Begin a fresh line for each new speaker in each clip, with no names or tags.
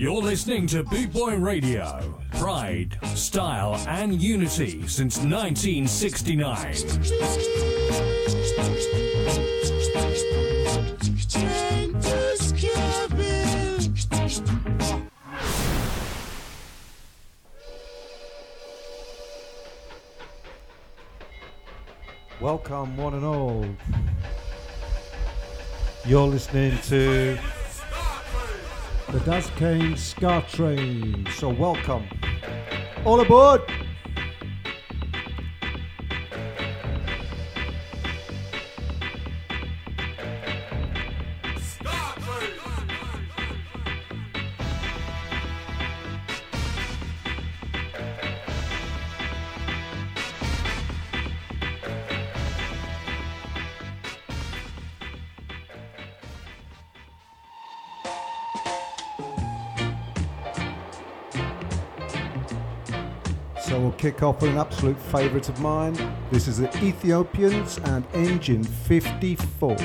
You're listening to Boot Boy Radio. Pride, style, and unity since 1969.
Welcome, one and all. You're listening to the Daz Kane Ska Train. So, welcome. All aboard! Kick off with an absolute favourite of mine. This is the Ethiopians and Engine 54.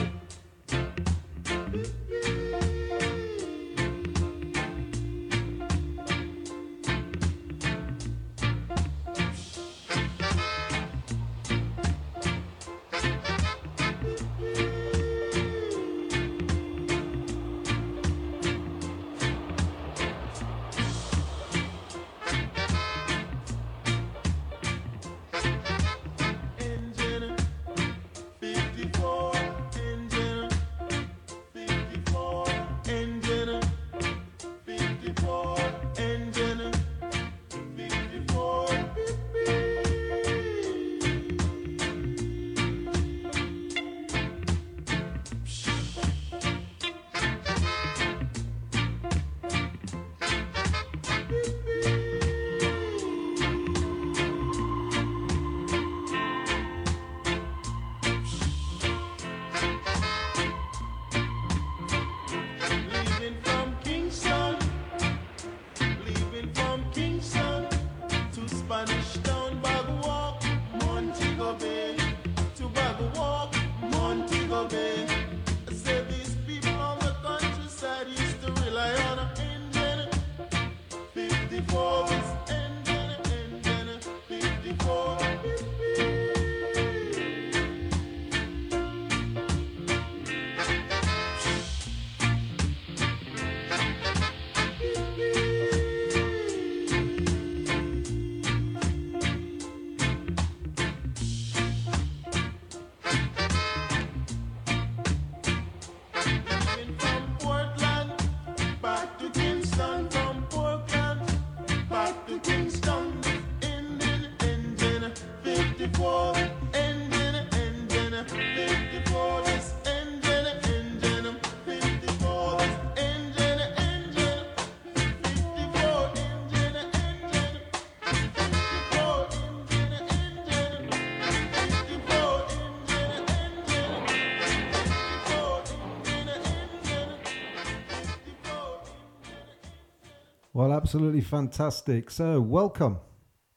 Well, absolutely fantastic. So, welcome.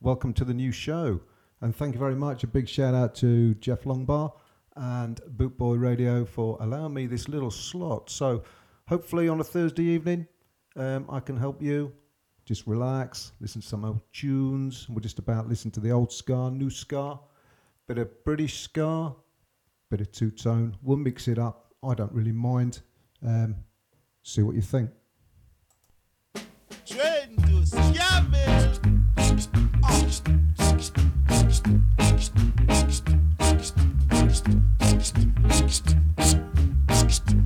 Welcome to the new show. And thank you very much. A big shout out to Jeff Longbar and Bootboy Radio for allowing me this little slot. So, hopefully, on a Thursday evening, um, I can help you. Just relax, listen to some old tunes. We're just about listening to the old ska, new ska, bit of British ska, bit of two tone. We'll mix it up. I don't really mind. Um, see what you think.
Train to
oh.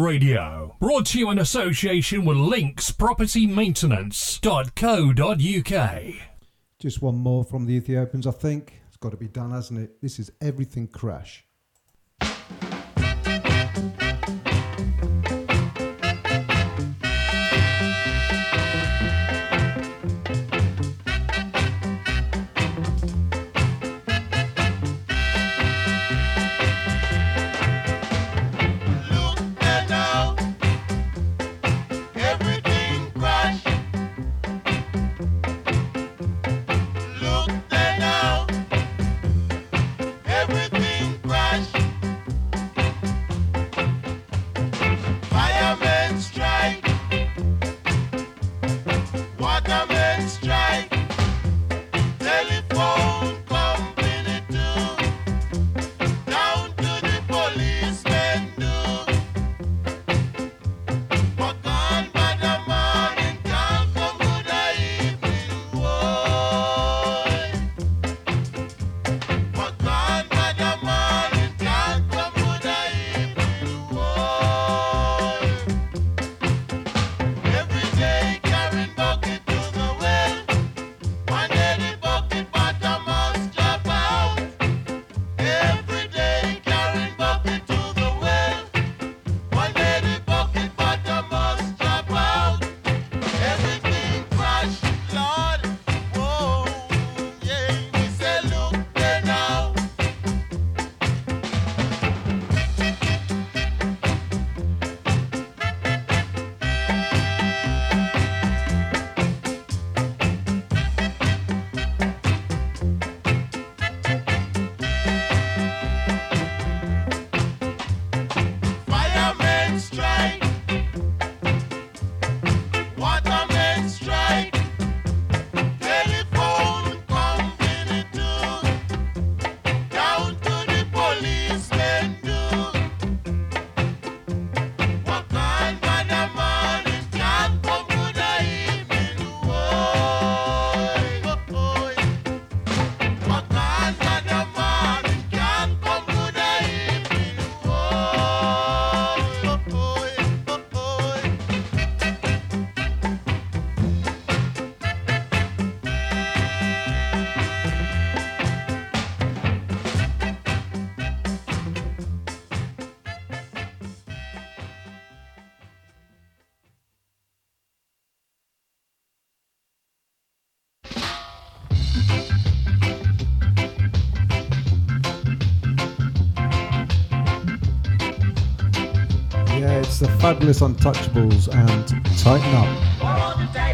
Radio. Brought to you in association with Links Property Maintenance.co.uk.
Just one more from the Ethiopians, I think. It's got to be done, hasn't it? This is Everything Crash. Fabulous Untouchables and Tighten Up.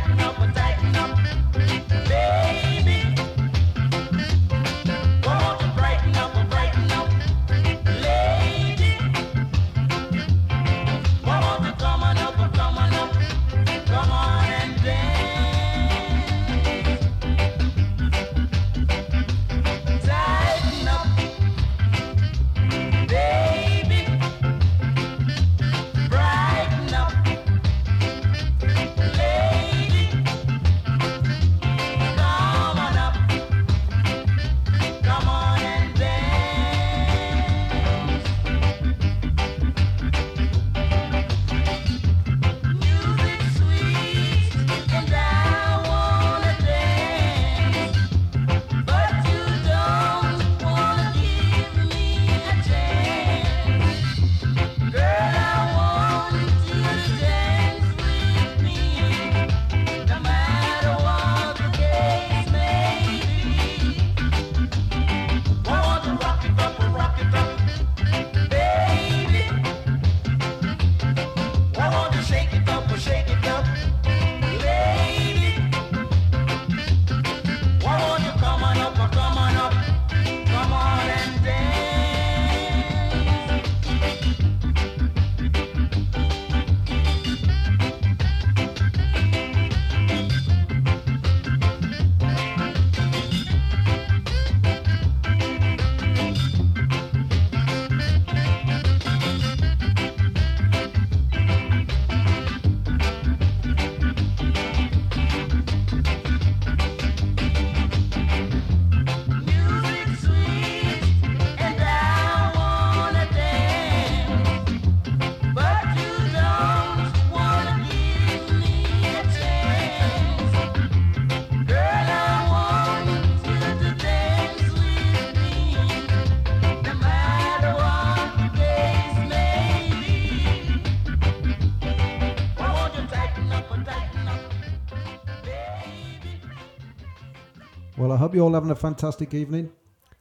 You're all having a fantastic evening.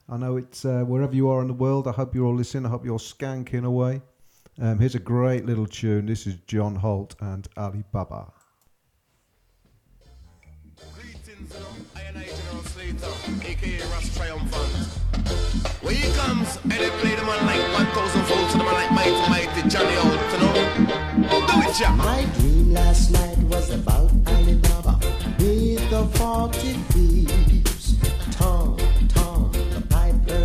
I know it's uh, wherever you are in the world. I hope you're all listening. I hope you're skanking away. Um, here's a great little tune. This is John Holt and Ali Baba.
Greetings, you know, I and I, General Slater, aka Ras Triumphant. When he comes, and they play them on like 1,000 volts, and them on like mighty, mighty Johnny Holt, you know. Do it, Jack.
My dream last night was about Alibaba with the forty thieves.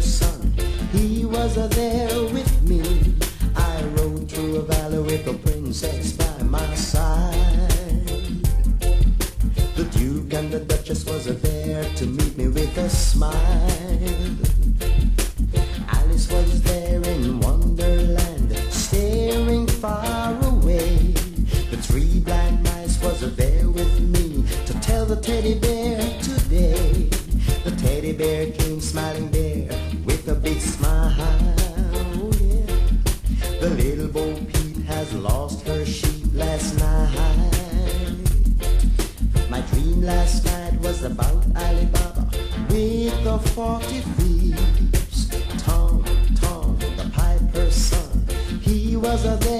He was there with me. I rode through a valley with a princess by my side. The Duke and the Duchess was there to meet me with a smile. Alice was there in Wonderland, staring far last night was about Alibaba with the forty thieves. Tom, Tom, the piper's son, he was uh, there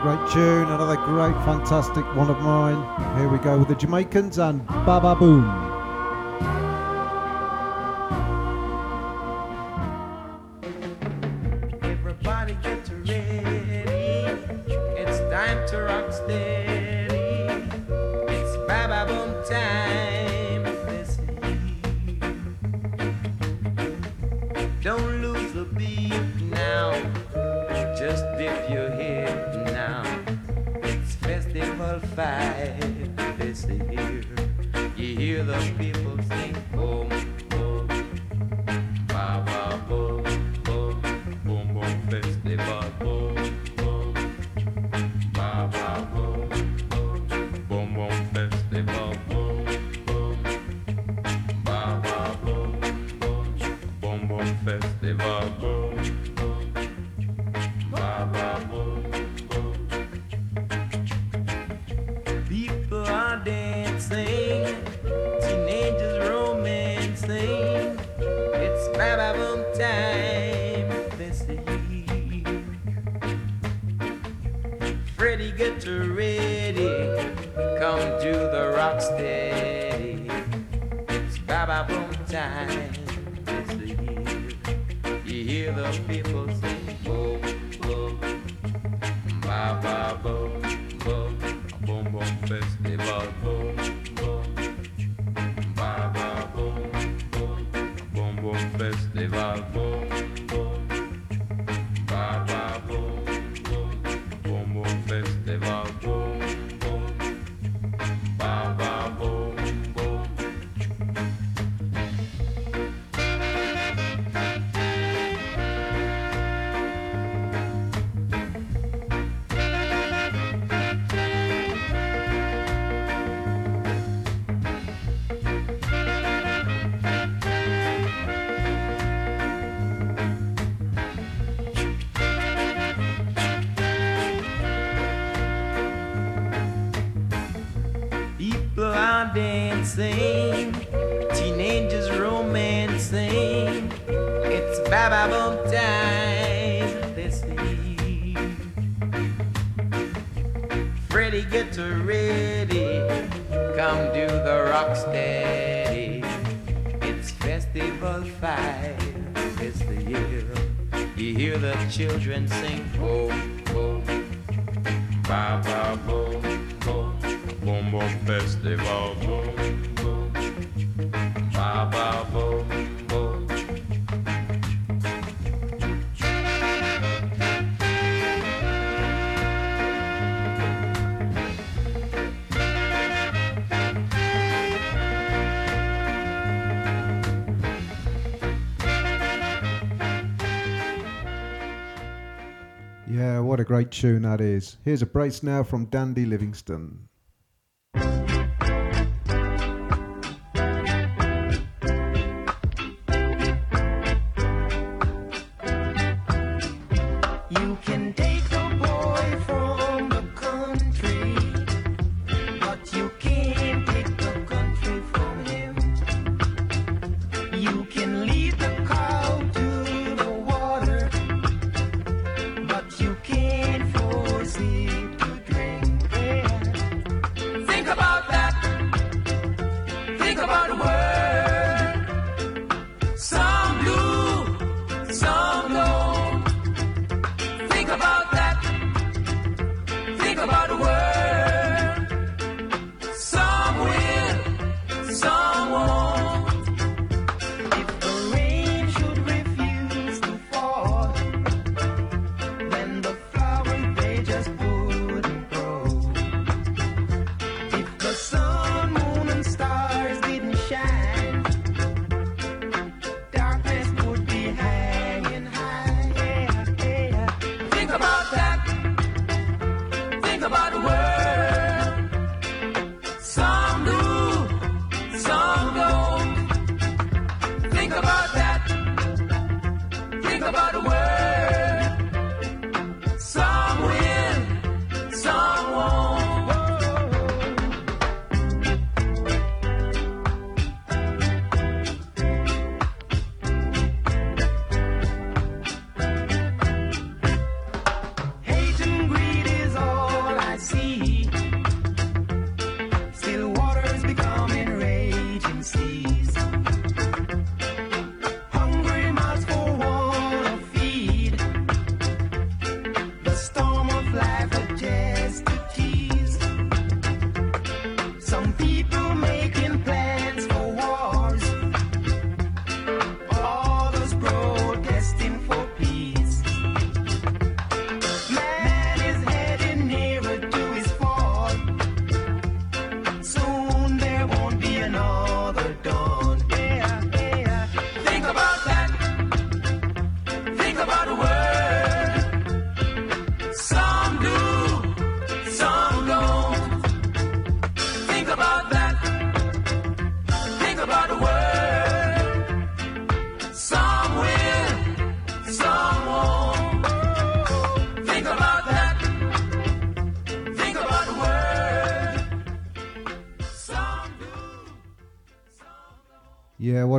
Another great tune, another great, fantastic one of mine. Here we go with the Jamaicans and Baba Boom.
children sing. Bo, bo, ba, ba, bo, bo, bombo festival. Bo, bo, ba, ba.
great tune that is. Here's a brace now from Dandy Livingstone.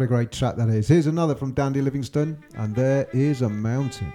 great track that is. Here's another from Dandy Livingstone, and there is a mountain.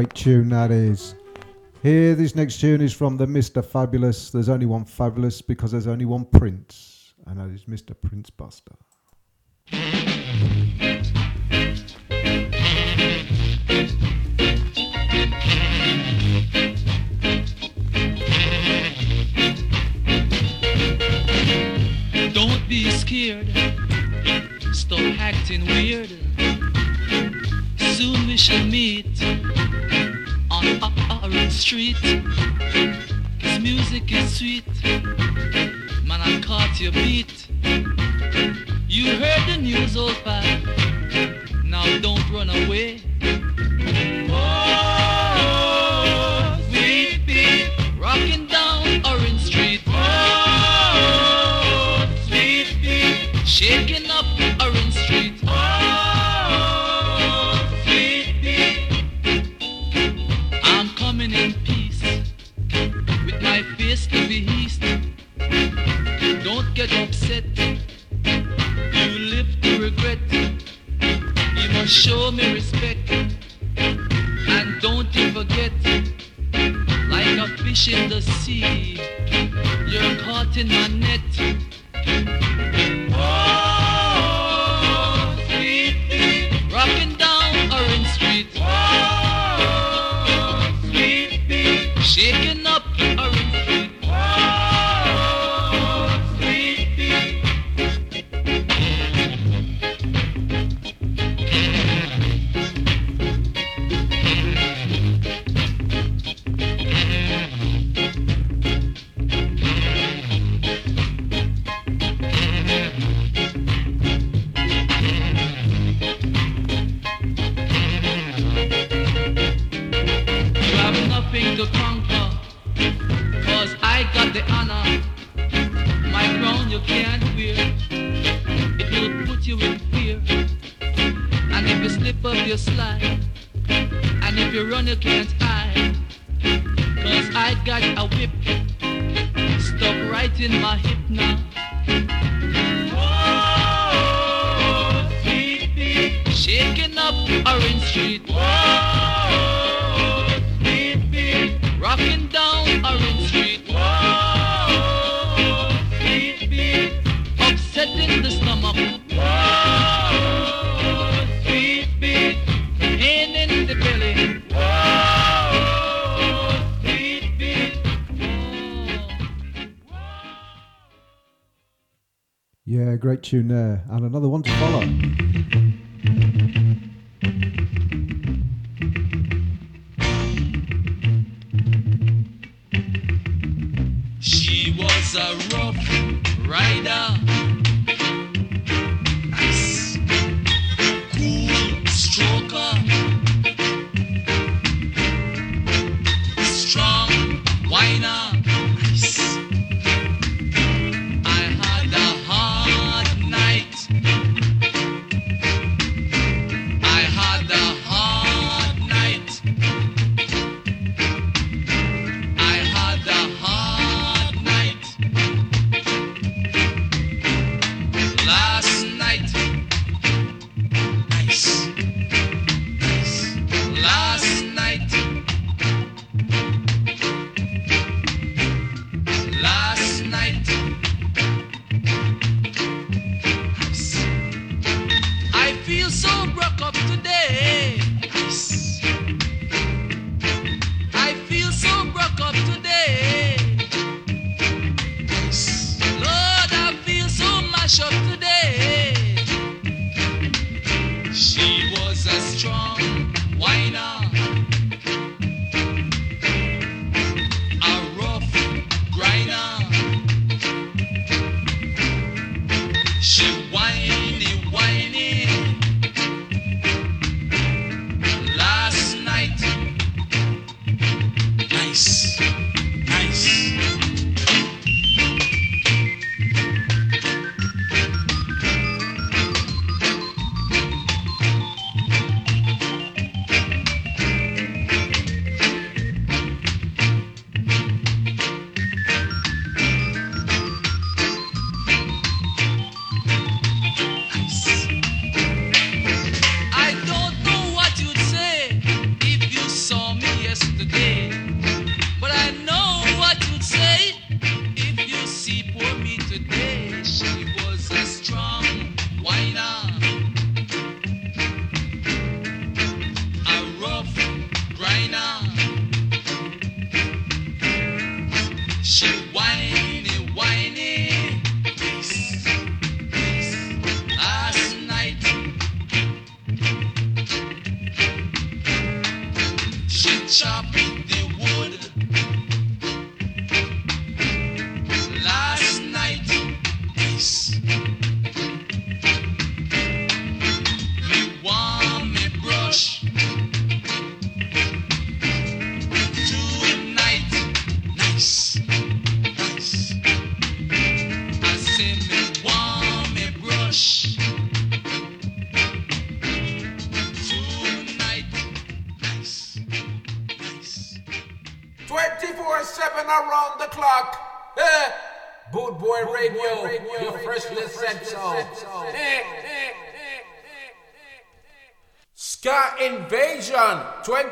great tune that is. Here, this next tune is from the Mr. Fabulous. There's only one Fabulous because there's only one Prince, and that is Mr. Prince Buster.
picking up a
tune there, and another one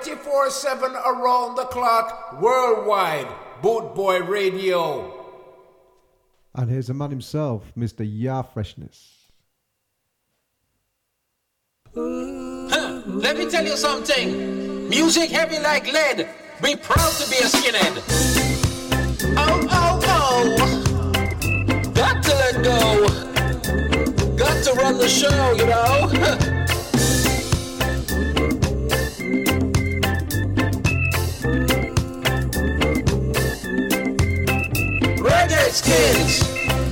24 7 around the clock, worldwide. Boot Boy Radio.
And here's the man himself, Mr. Ya Freshness.
Huh, let me tell you something. Music heavy like lead. Be proud to be a skinhead. Oh, oh, oh. Got to let go. Got to run the show, you know. Skins,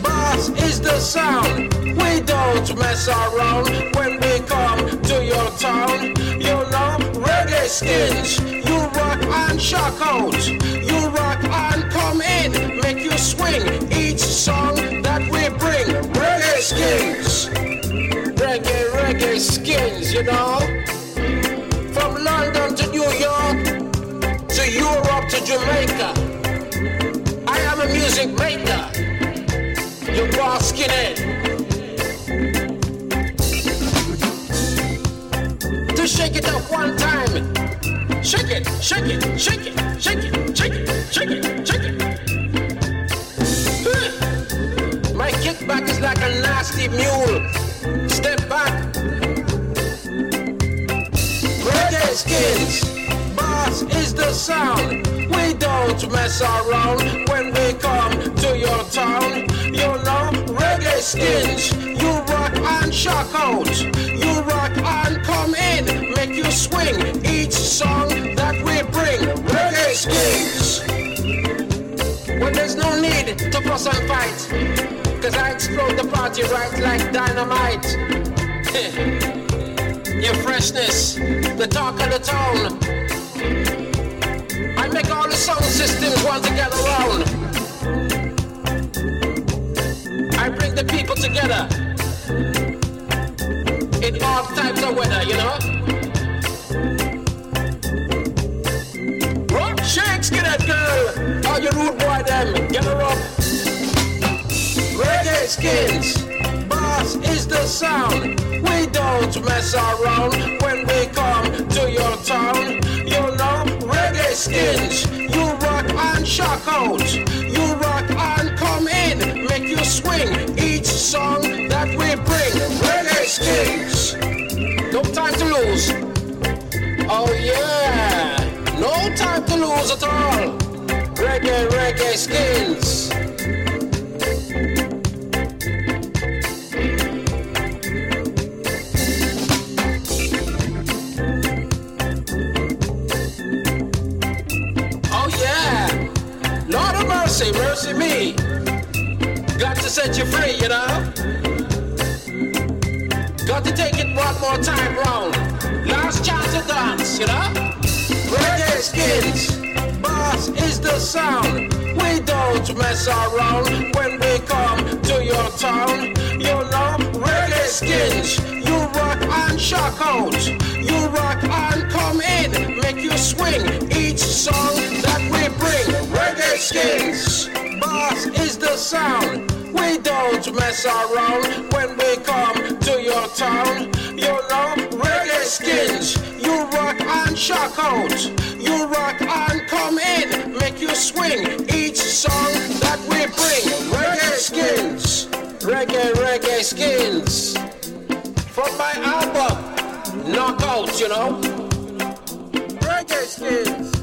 bass is the sound. We don't mess around when we come to your town. You know, reggae skins, you rock and shock out. You rock and come in, make you swing each song that we bring. Reggae skins, reggae, reggae skins, you know. From London to New York, to Europe to Jamaica. Music maker. You boss skinhead. To shake it up one time. Shake it, shake it, shake it, shake it, shake it, shake it, shake it. My kickback is like a nasty mule. Step back. Reggae skins. Bass is the sound. We don't mess around when we come to your town. You know, reggae skins. You rock and shock out. You rock and come in. Make you swing each song that we bring. Reggae skins. When there's no need to fuss and fight. Cause I explode the party right like dynamite. Your freshness, the talk of the town. I make all the sound systems want together get. I bring the people together in all types of weather, you know. Rock shakes, get that girl. All you rude boy them, get her up. Reggae skins, is the sound. We don't mess around when we come to your town. Skins, you rock and shock out. You rock and come in, make you swing each song that we bring. Reggae skins, no time to lose. Oh yeah, no time to lose at all. Reggae, reggae skins. Mercy, me. Got to set you free, you know. Got to take it one more time round. Last chance to dance, you know. Reggae skins, bass is the sound. We don't mess around when we come to your town. You know, reggae skins, you rock and shock out. You rock and come in, make you swing each song that we bring. Reggae skins, is the sound. We don't mess around when we come to your town. You know, reggae skins, you rock and shock out. You rock and come in, make you swing each song that we bring. Reggae skins, reggae, reggae skins. From my album, Knockout, you know. Reggae skins.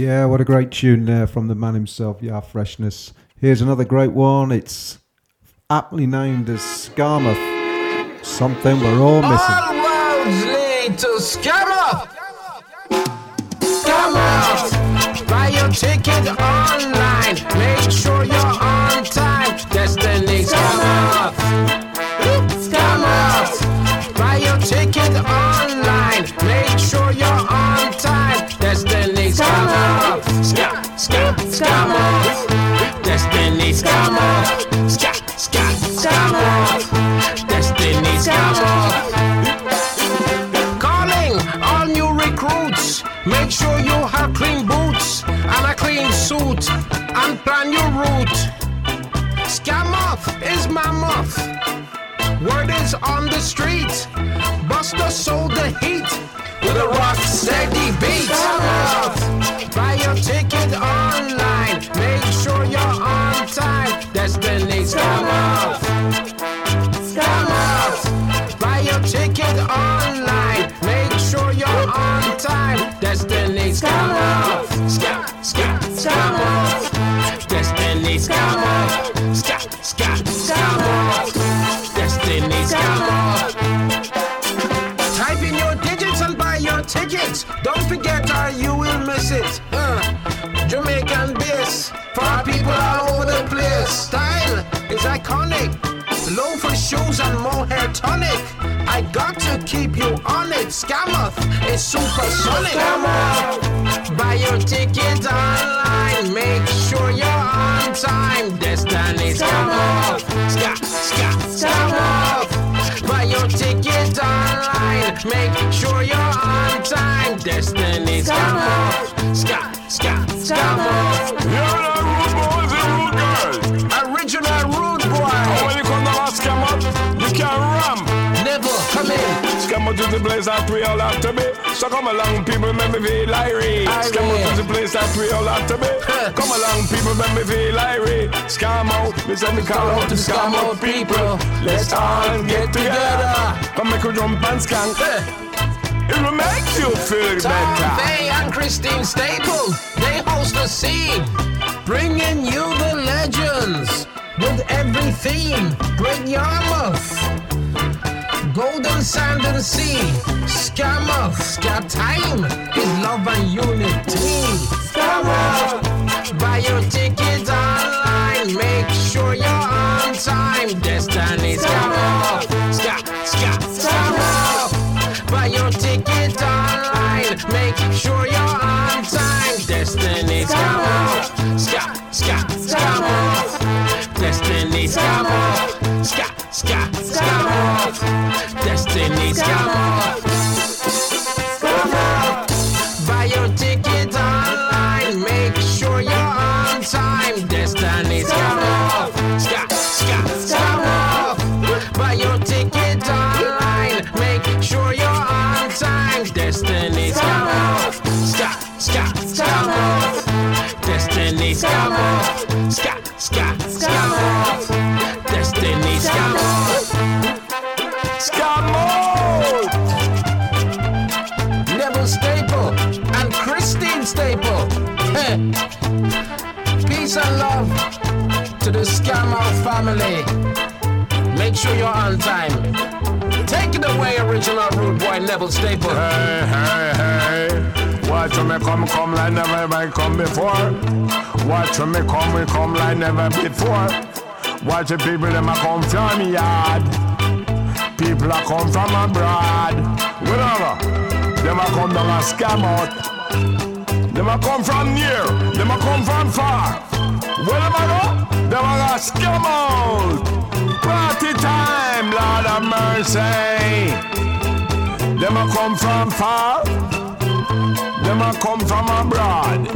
Yeah, what a great tune there from the man himself, Yeah Freshness. Here's another great one. It's aptly named as Skamouth. Something we're all missing.
All roads lead to Skammer. Skammer. Buy your ticket online. Make sure you're on have clean boots and a clean suit and plan your route. Skamouth is my muff. Word is on the street. Buster sold the heat with a rock steady beat. Skamouth, buy your ticket online. Destiny Skamouth. Scam, scam, Destiny Skamouth. Type in your digits and buy your tickets. Don't forget or you will miss it. Uh, Jamaican bass for people all over the place. Style is iconic. Loafer shoes and mohair tonic. I got to keep you on it. Skamouth is supersonic. Skamouth, buy your ticket online. Make sure you're on time. Destiny Skamouth. Ska, ska, Skamouth.
You're the rude boys and rude girls.
Original rude boy.
When you come to my scammer, you can ram.
Never come in.
Scammer to the place that we all have to be. So come along, people, make me feel irate. Scammer to the place that we all have to be. Come along, people, make me feel irate. Scam out, listen me call out to scam out people. Let's all get together. Come make a jump and skank. It will make you feel
Tom
better.
Faye and Christine Staple, they host the scene, bringing you the legends with every theme. Great Yarmouth, golden sand and sea. Scammer, scar time is love and unity. Scammer, buy your ticket time. Destiny, scammer, scar, scar, scammer. Buy your ticket online. Make sure you're on time. Destiny, scammer, scar, scar, scammer. Destiny, scammer, scar, scar, scammer. Destiny, scammer. Destiny Scammer. Ska, ska, scammer. Destiny Scammer. Scammer. Neville Staple and Christine Staple. Peace and love to the Scammer family. Make sure you're on time. Take it away, original rude boy Neville Staple.
Hey, hey, hey. Watch me come, come like never ever come before. Watch me come, we come like never before. Watch the people them a come from yard. People a come from abroad. Whatever. Them a come down and scam out. Them a come from near. Them a come from far. A go? Them a scam out. Party time, Lord of mercy. Them a come from far. Them a come from abroad.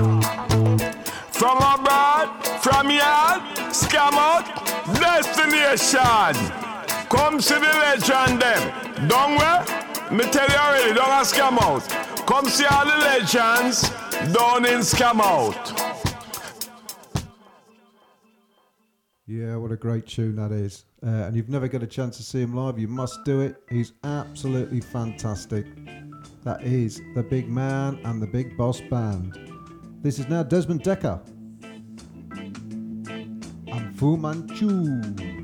From abroad, from yard, scam out, destination. Come see the legend them. Don't we? Me tell you already, don't ask scam out. Come see all the legends down in scam out.
Yeah, what a great tune that is. Uh, and you've never got a chance to see him live, you must do it. He's absolutely fantastic. That is the big man and the big boss band. This is now Desmond Dekker and Fu Manchu.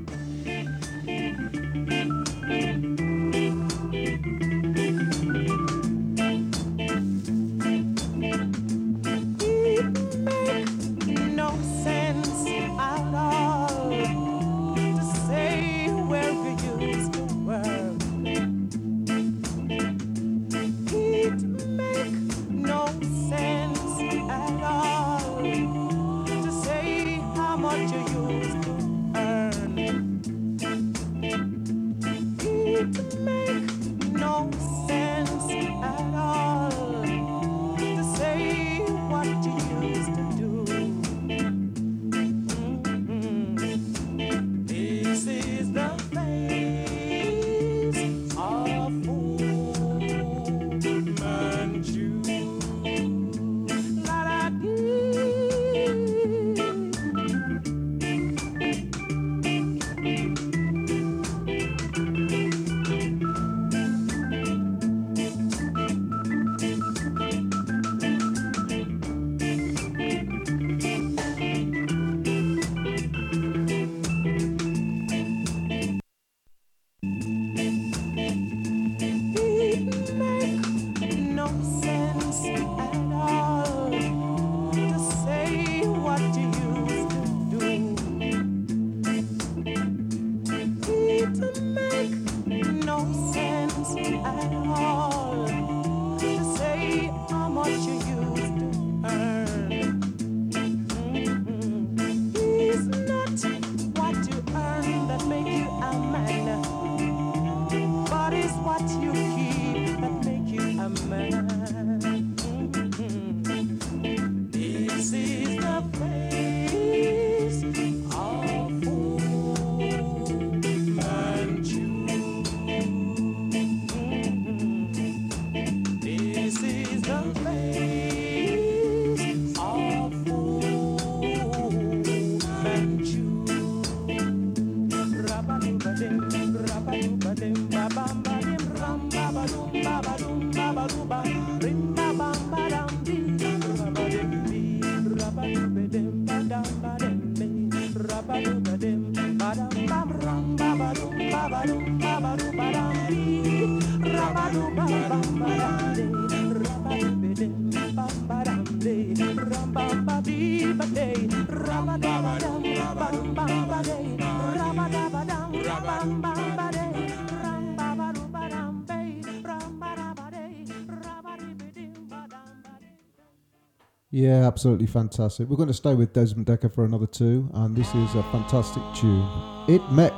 Yeah, absolutely fantastic. We're going to stay with Desmond Dekker for another two, and this is a fantastic tune. It
Mek.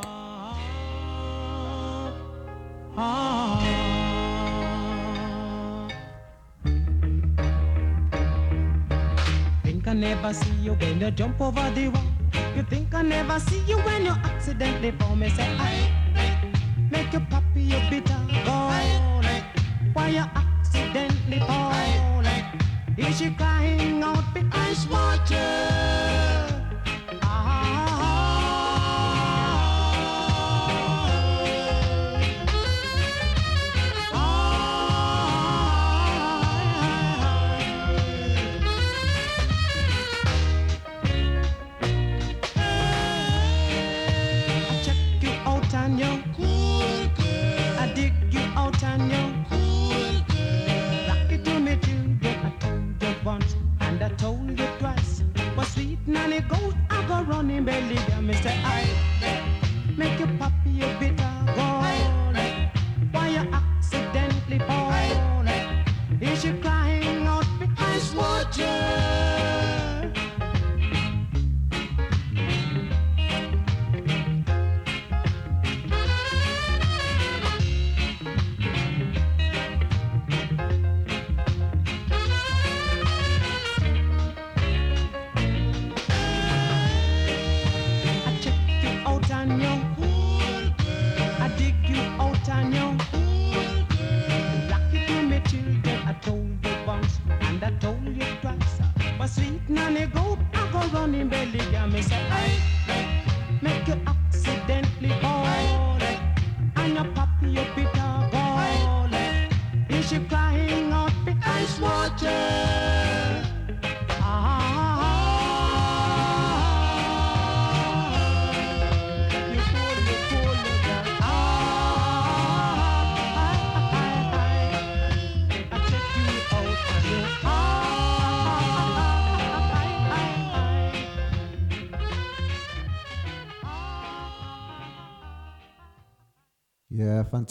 Never see you when you jump over the wall. You think I never see you when you accidentally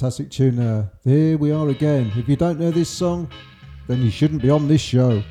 fantastic tune there. Here we are again. If you don't know this song, then you shouldn't be on this show.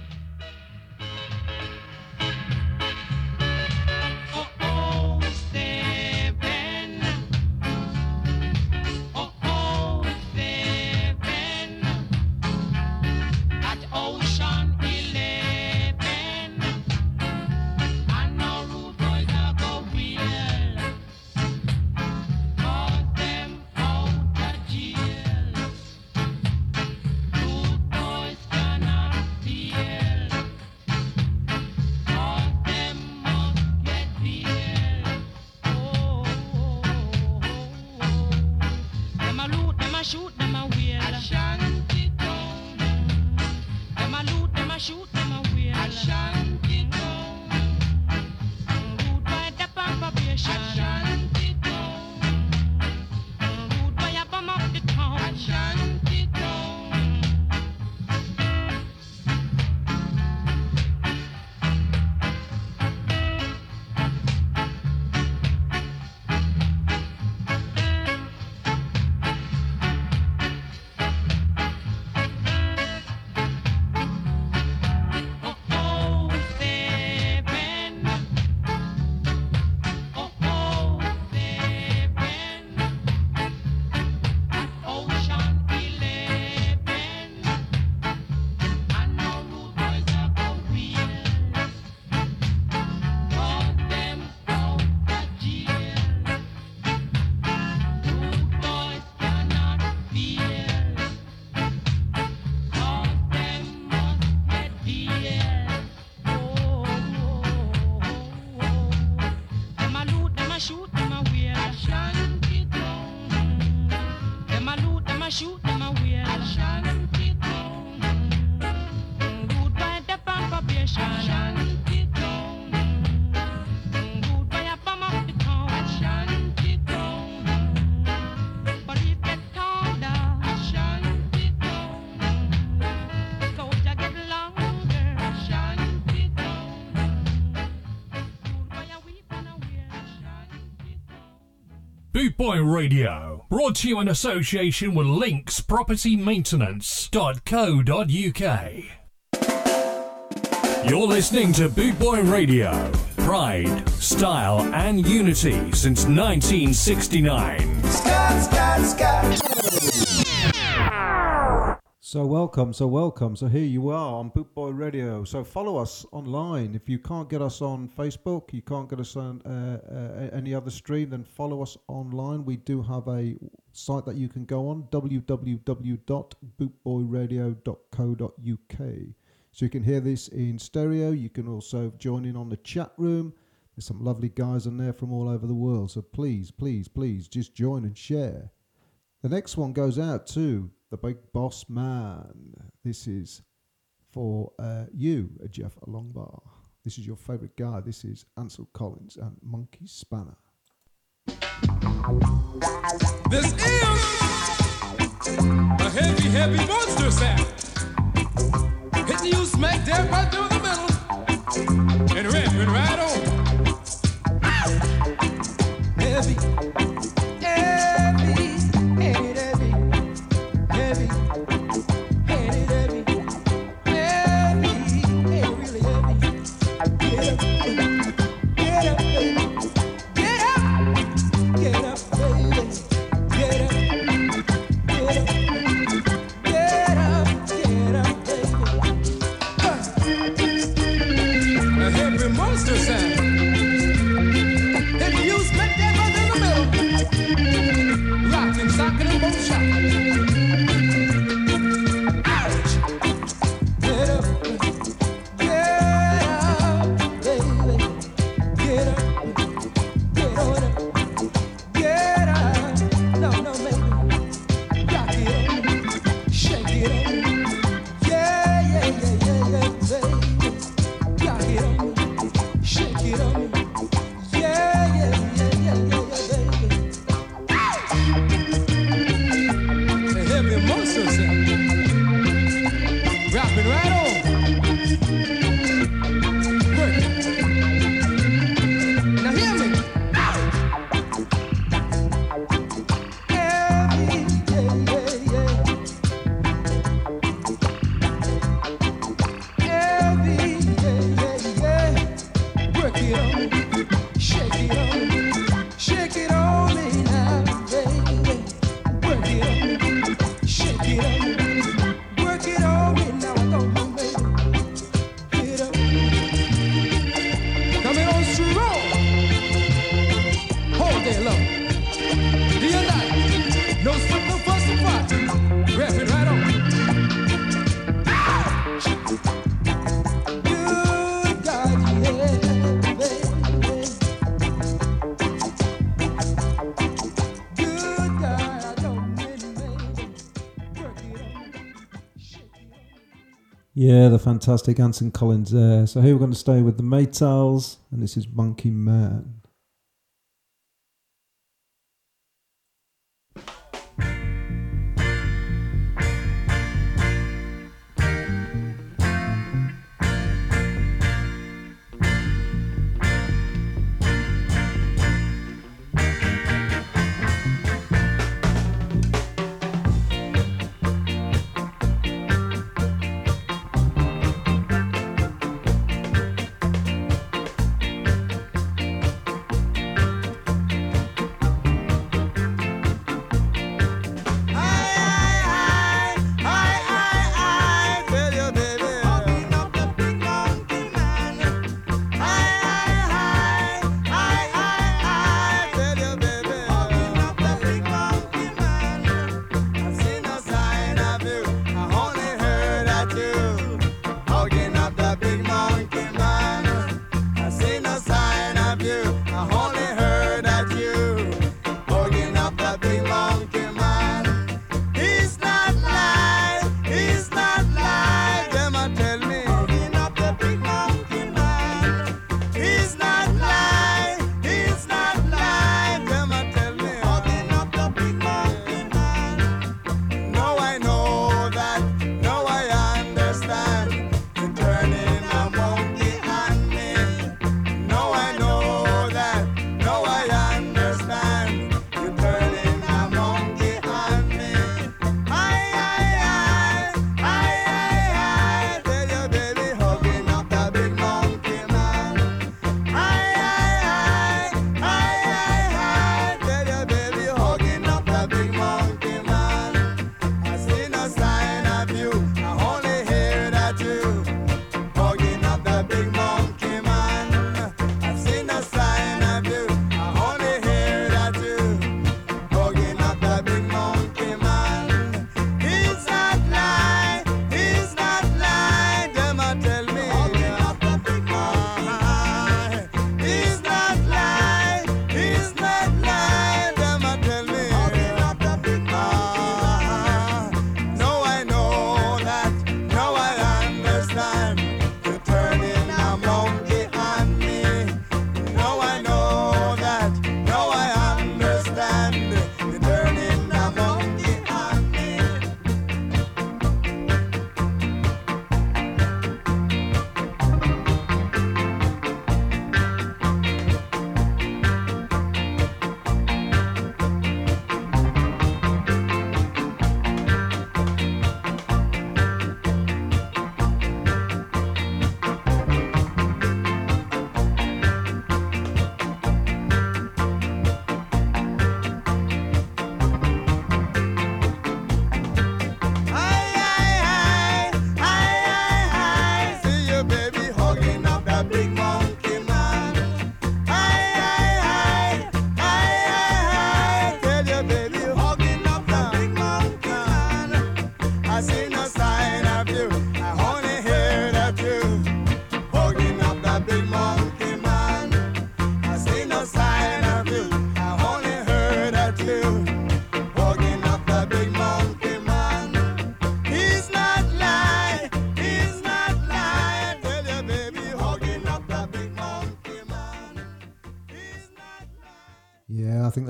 Radio, brought to you in association with Links Property Maintenance.co.uk. You're listening to Boot Boy Radio. Pride, style, and unity since 1969.
So welcome, so welcome. So here you are on Bootboy Radio. So follow us online. If you can't get us on Facebook, you can't get us on uh, uh, any other stream, then follow us online. We do have a site that you can go on www.bootboyradio.co.uk. So you can hear this in stereo. You can also join in on the chat room. There's some lovely guys in there from all over the world. So please, please, please just join and share. The next one goes out to the big boss man. This is for uh, you, uh, Jeff Longbar. This is your favorite guy. This is Ansel Collins and Monkey Spanner.
This is a heavy, heavy monster sound. Hitting you smack dab right through the middle and ripping right on. Yeah, the
fantastic Ansel Collins there. So here we're going to stay with the Maytals, and this is Monkey Man.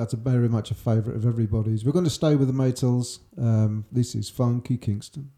that's very much a favourite of everybody's. We're going to stay with the Maytals. Um, this is Funky Kingston.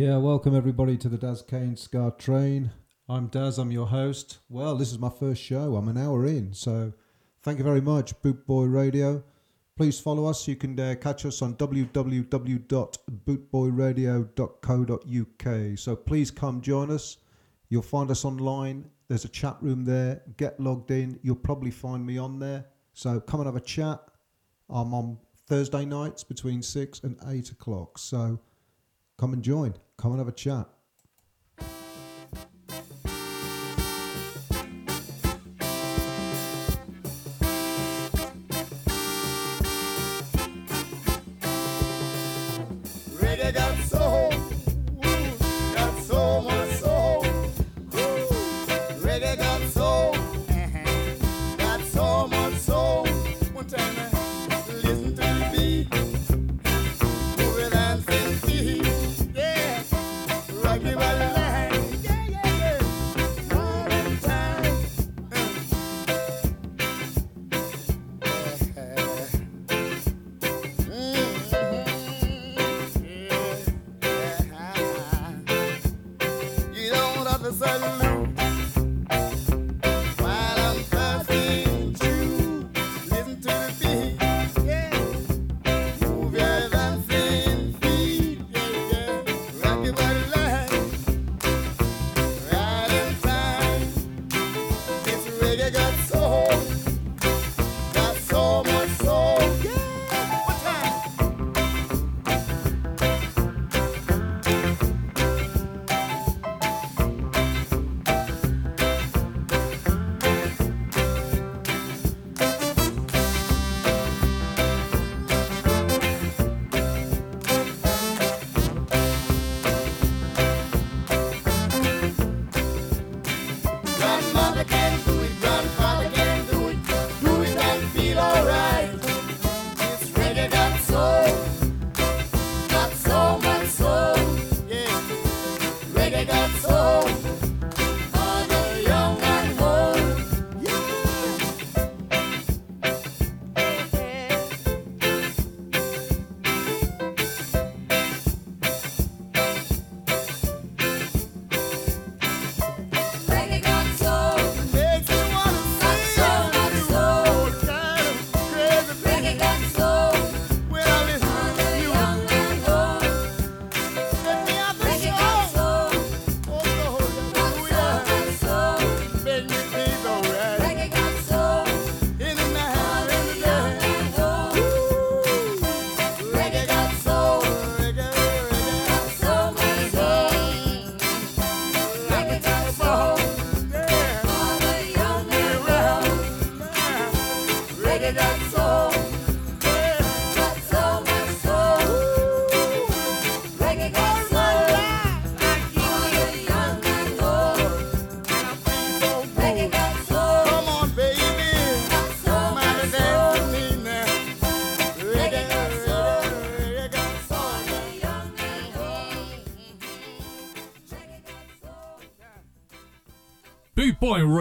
Yeah,
welcome everybody to the Daz Kane Ska Train. I'm Daz, I'm your host. Well, this is my first show. I'm an hour in, so thank you very much, Boot Boy Radio. Please follow us. You can uh, catch us on www.bootboyradio.co.uk. So please come join us. You'll find us online. There's a chat room there. Get logged in. You'll probably find me on there. So come and have a chat. I'm on Thursday nights between 6 and 8 o'clock. So come and join. Come and have a chat.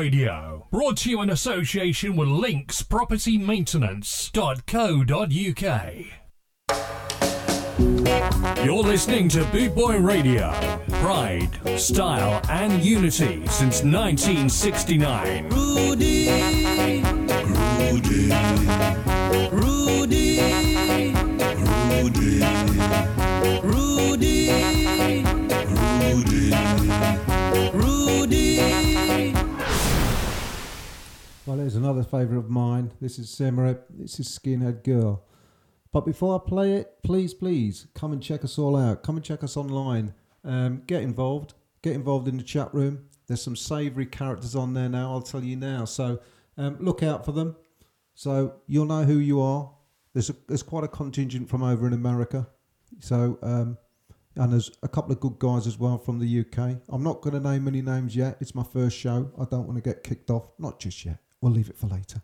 Radio, brought to you in association with Links Property Maintenance.co.uk. You're listening to Boot Boy Radio. Pride, style, and unity since 1969.
Rudy, Rudy, Rudy,
another favourite of mine. This is Symarip. This is Skinhead Girl. But before I play it, please, please come and check us all out. Come and check us online. Um, get involved. Get involved in the chat room. There's some savoury characters on there now. I'll tell you now. So um, look out for them. So you'll know who you are. There's a, there's quite a contingent from over in America. So um, and there's a couple of good guys as well from the UK. I'm not going to name any names yet. It's my first show. I don't want to get kicked off. Not just yet. We'll leave it for later.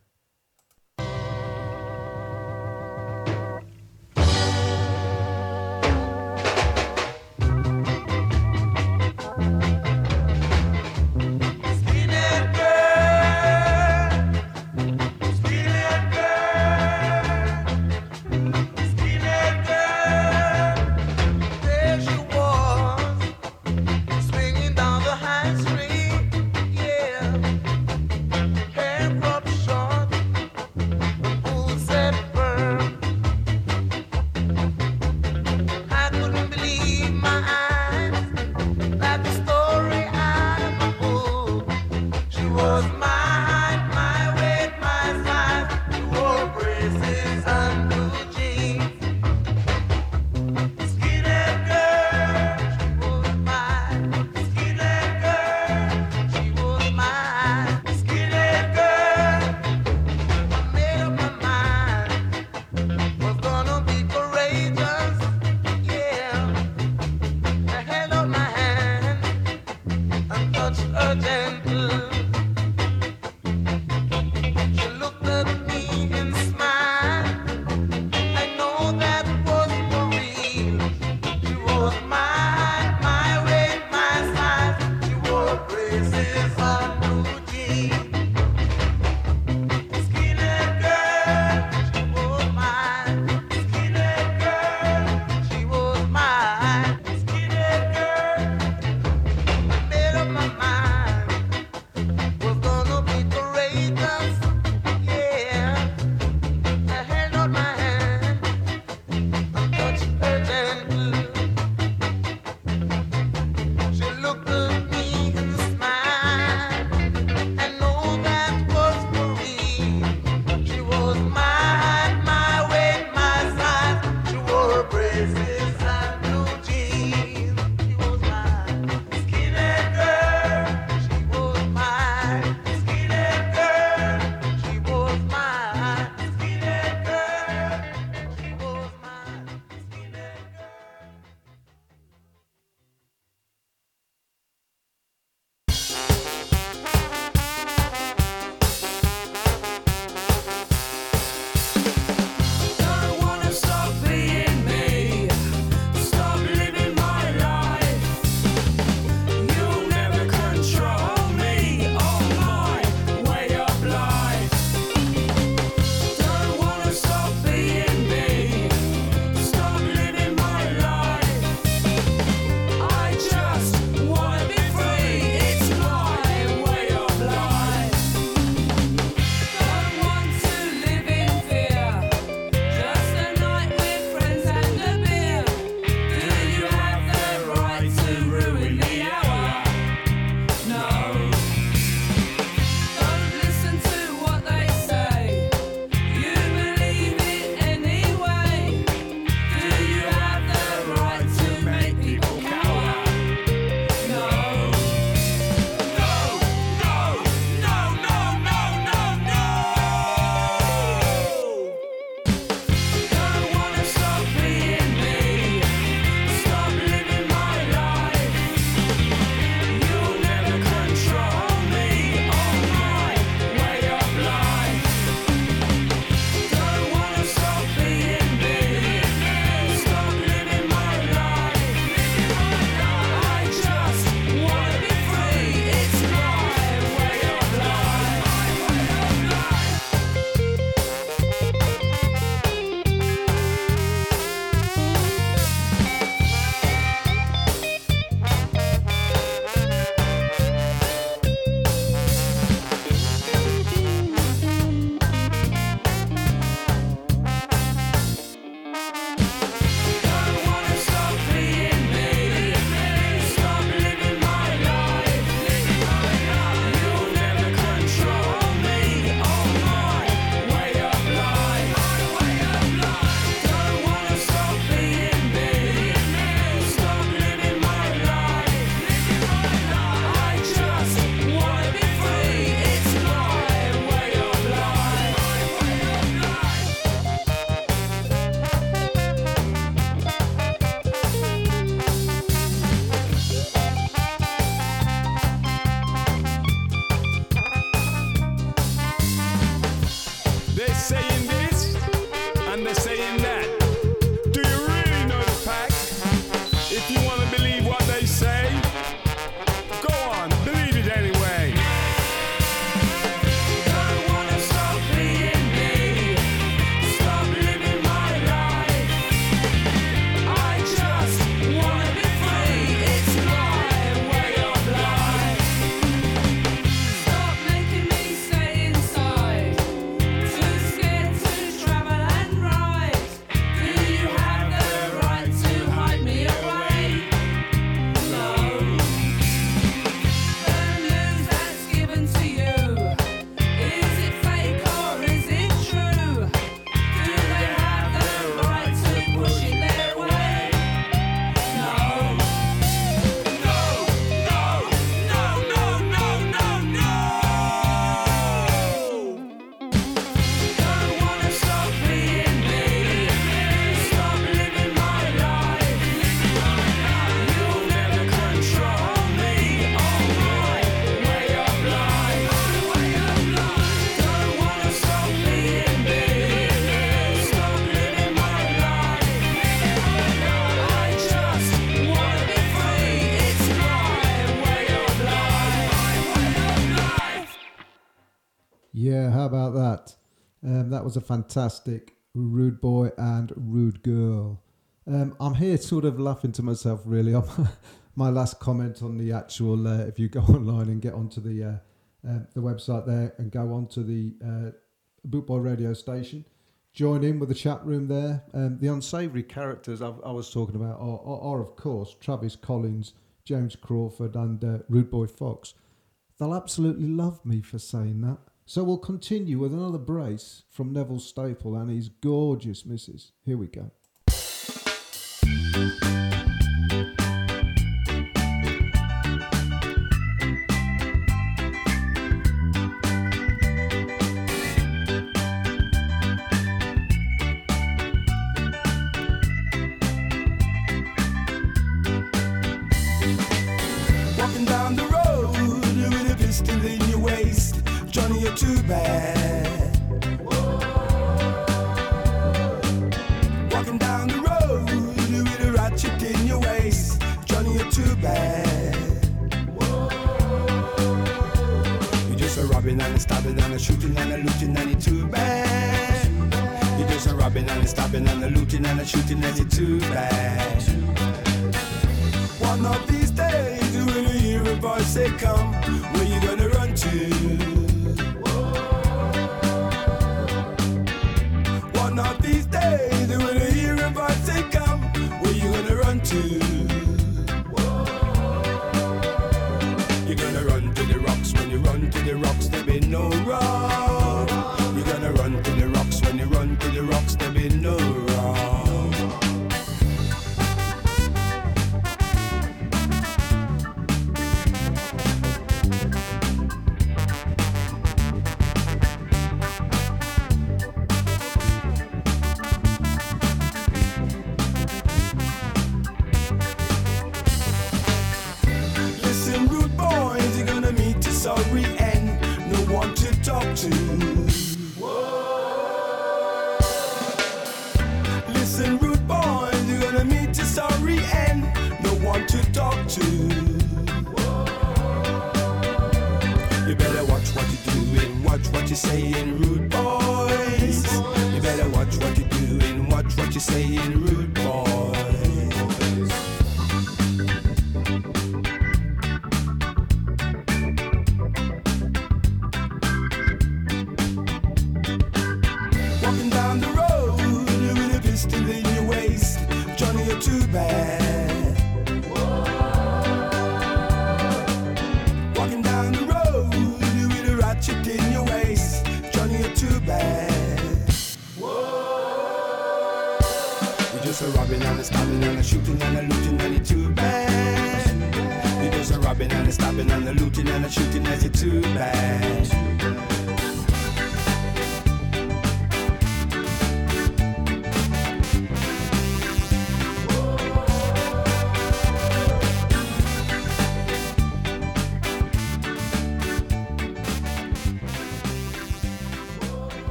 Um, that was a fantastic rude boy and rude girl. Um, I'm here sort of laughing to myself, really. my last comment on the actual, uh, if you go online and get onto the uh, uh, the website there and go onto the uh, Bootboy radio station, join in with the chat room there. Um, the unsavoury characters I've, I was talking about are, are, are, of course, Travis Collins, James Crawford, and uh, Rude Boy Fox. They'll absolutely love me for saying that. So we'll continue with another brace from Neville Staple and his gorgeous missus. Here we go.
Robbing and a stabbing and a shooting and a looting and you're too bad. You're just a robbing and a stabbing and a looting and a shooting and you're too bad. One of these days, when you hear a voice say, Come, where you gonna run to? One of these days, when you hear a voice say, Come, where you gonna run to? You're gonna run to the rocks when you run to the rocks no wrong. Better watch what you're doing, watch what you're saying, rude boys. You better watch what you're doing, watch what you're saying, rude boys.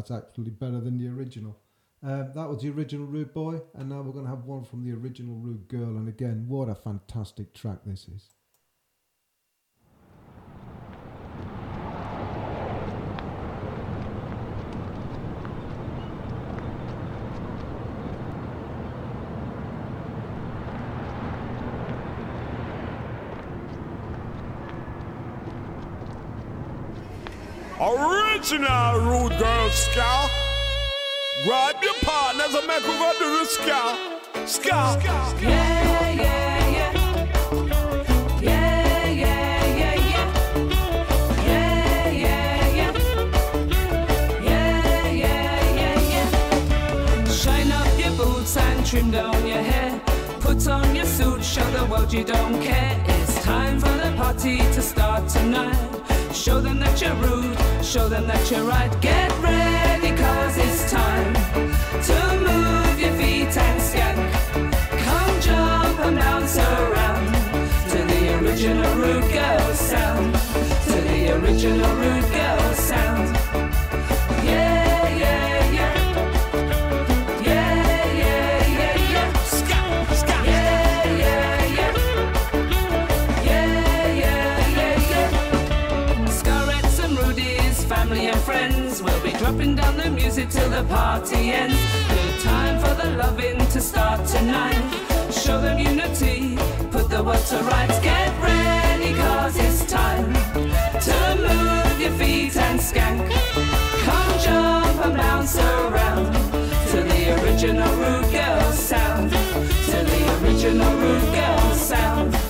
That's actually better than the original. Um, that was the original Rude Boy, and now we're going to have one from the original Rude Girl. And again, what a fantastic track this is.
Original rude girl ska. Grab your partners and make we go do the ska. Ska.
Yeah, yeah, yeah. Yeah, yeah, yeah, yeah. Yeah, yeah, yeah. Yeah, yeah, yeah, yeah. Shine up your boots and trim down your hair. Put on your suit, show the world you don't care. It's time for the party to start tonight. Show them that you're rude, show them that you're right. Get ready, cause it's time to move your feet and skank. Come jump and bounce around to the original rude girl sound. To the original rude girl music till the party ends. Good time for the loving to start tonight. Show them unity, put the world to rights. Get ready, cause it's time to move your feet and skank. Come jump and bounce around to the original rude girl sound. To the original rude girl sound.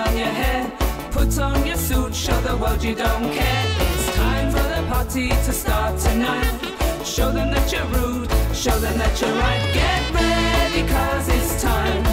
Put on your suit, show the world you don't care. It's time for the party to start tonight. Show them that you're rude, show them that you're right. Get ready, cause it's time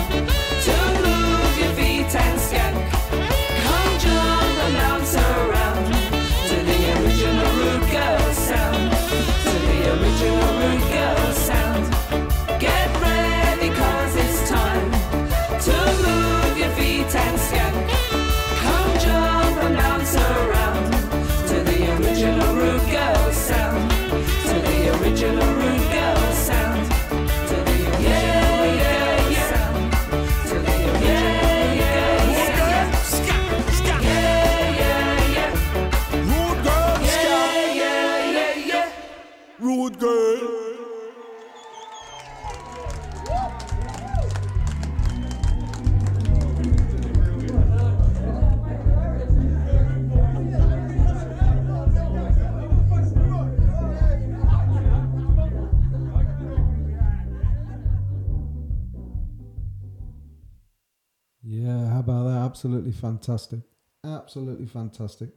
Absolutely fantastic. Absolutely fantastic.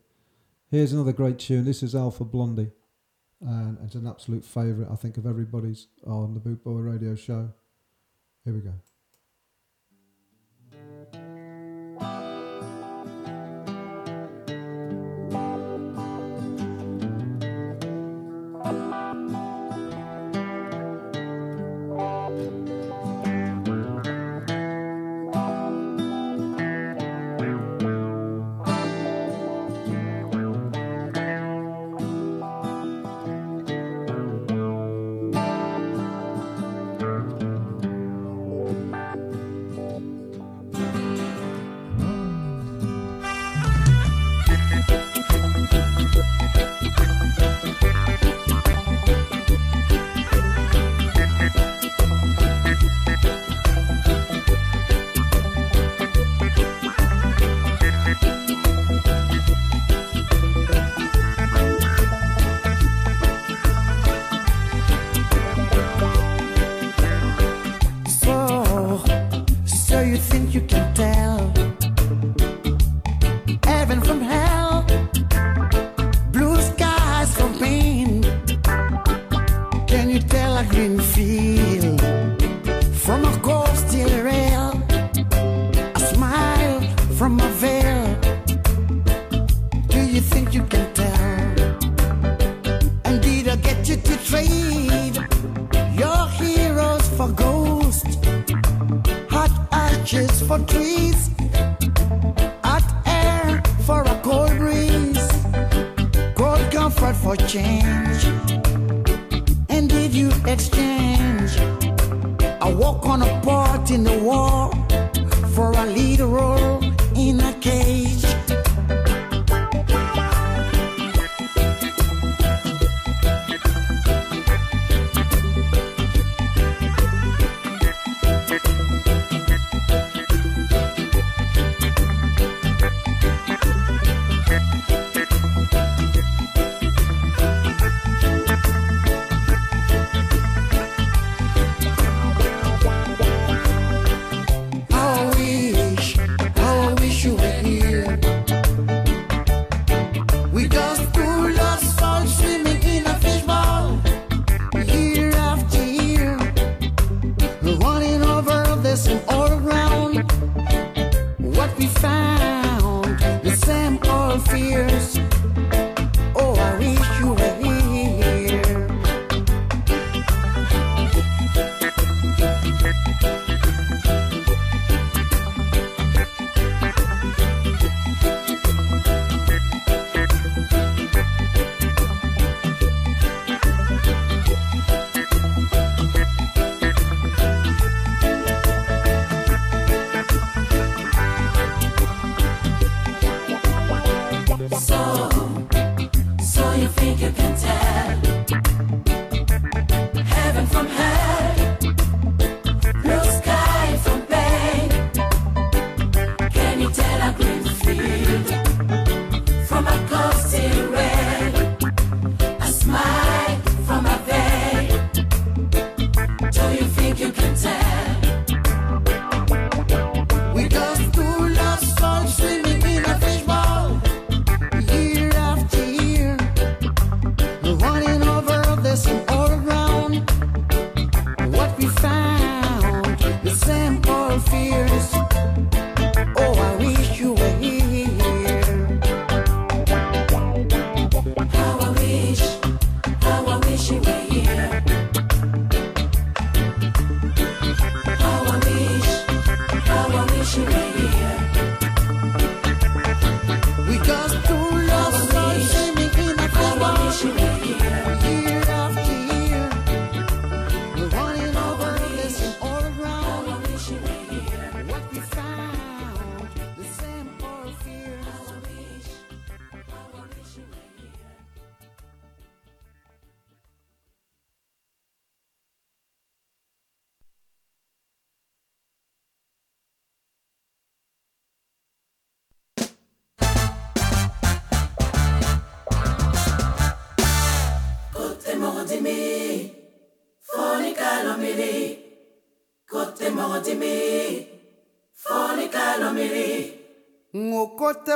Here's another great tune. This is Alpha Blondy. And it's an absolute favourite, I think, of everybody's on the Boot Boy Radio Show. Here we go.
For change.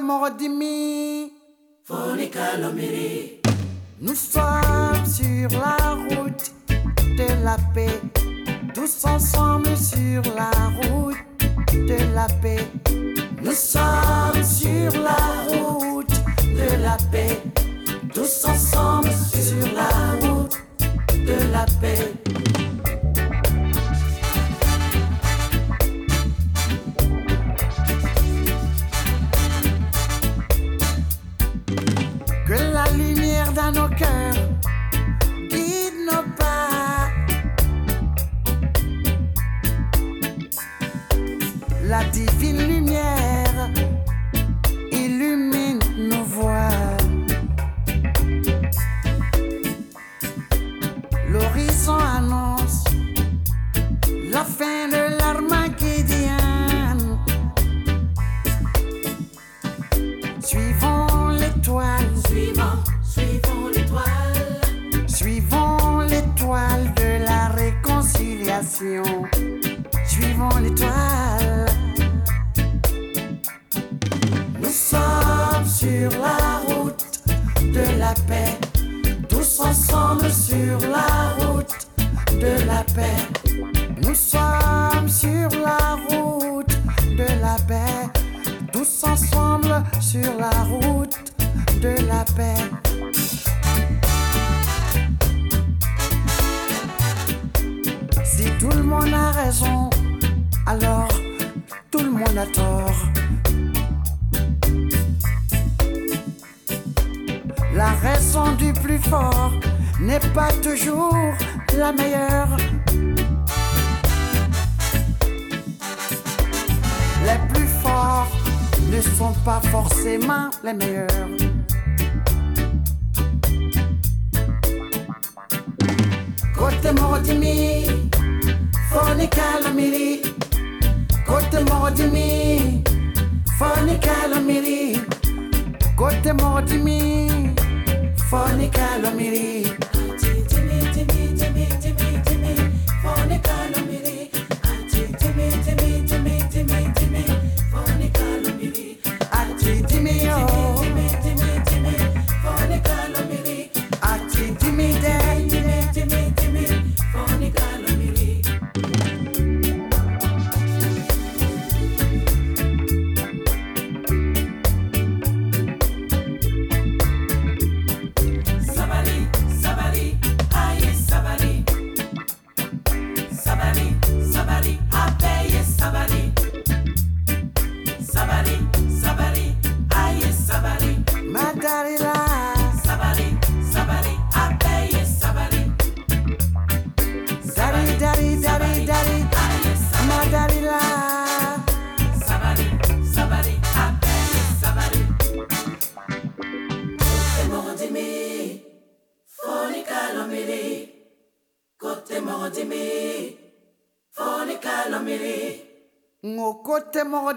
מורדים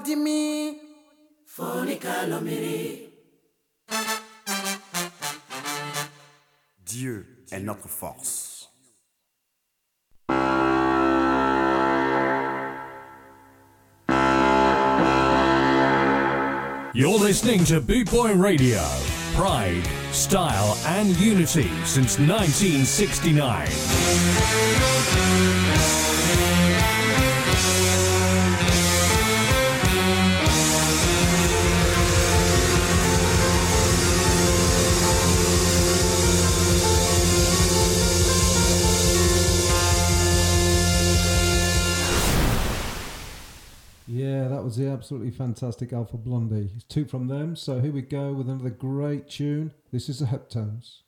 dimi
Dieu est notre force.
You're listening to Bootboy Radio. Pride, style, and unity since 1969.
absolutely fantastic Alpha Blondy. It's two from them. So here we go with another great tune. This is the Heptones.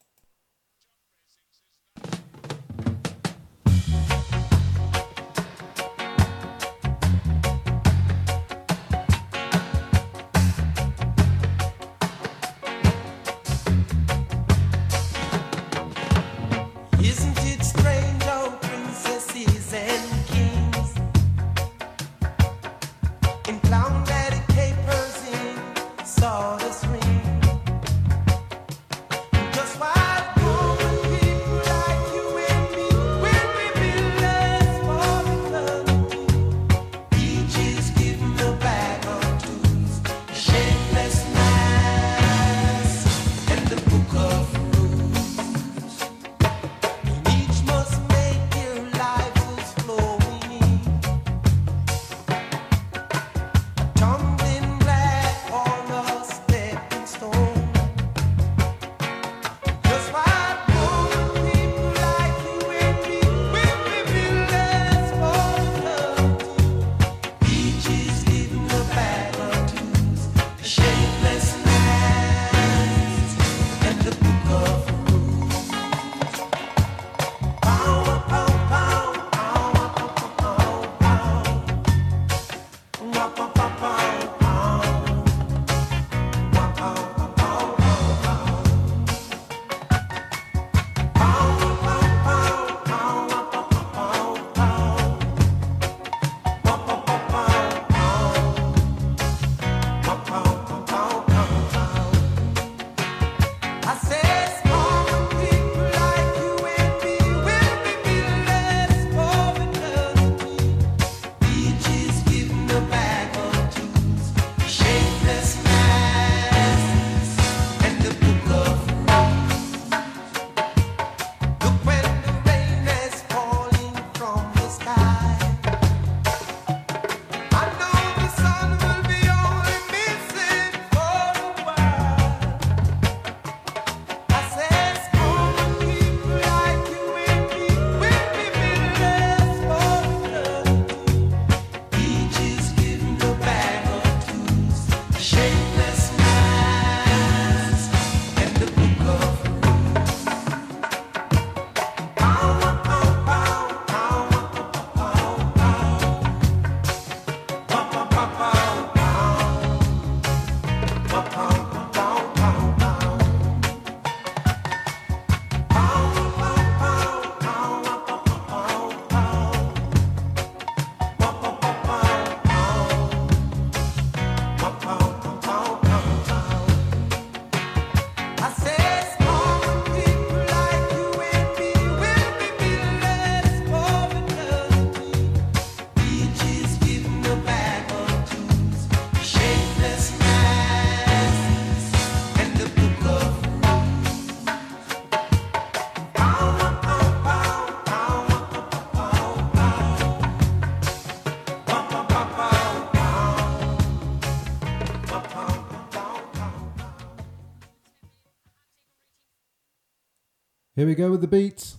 Here we go with the beat.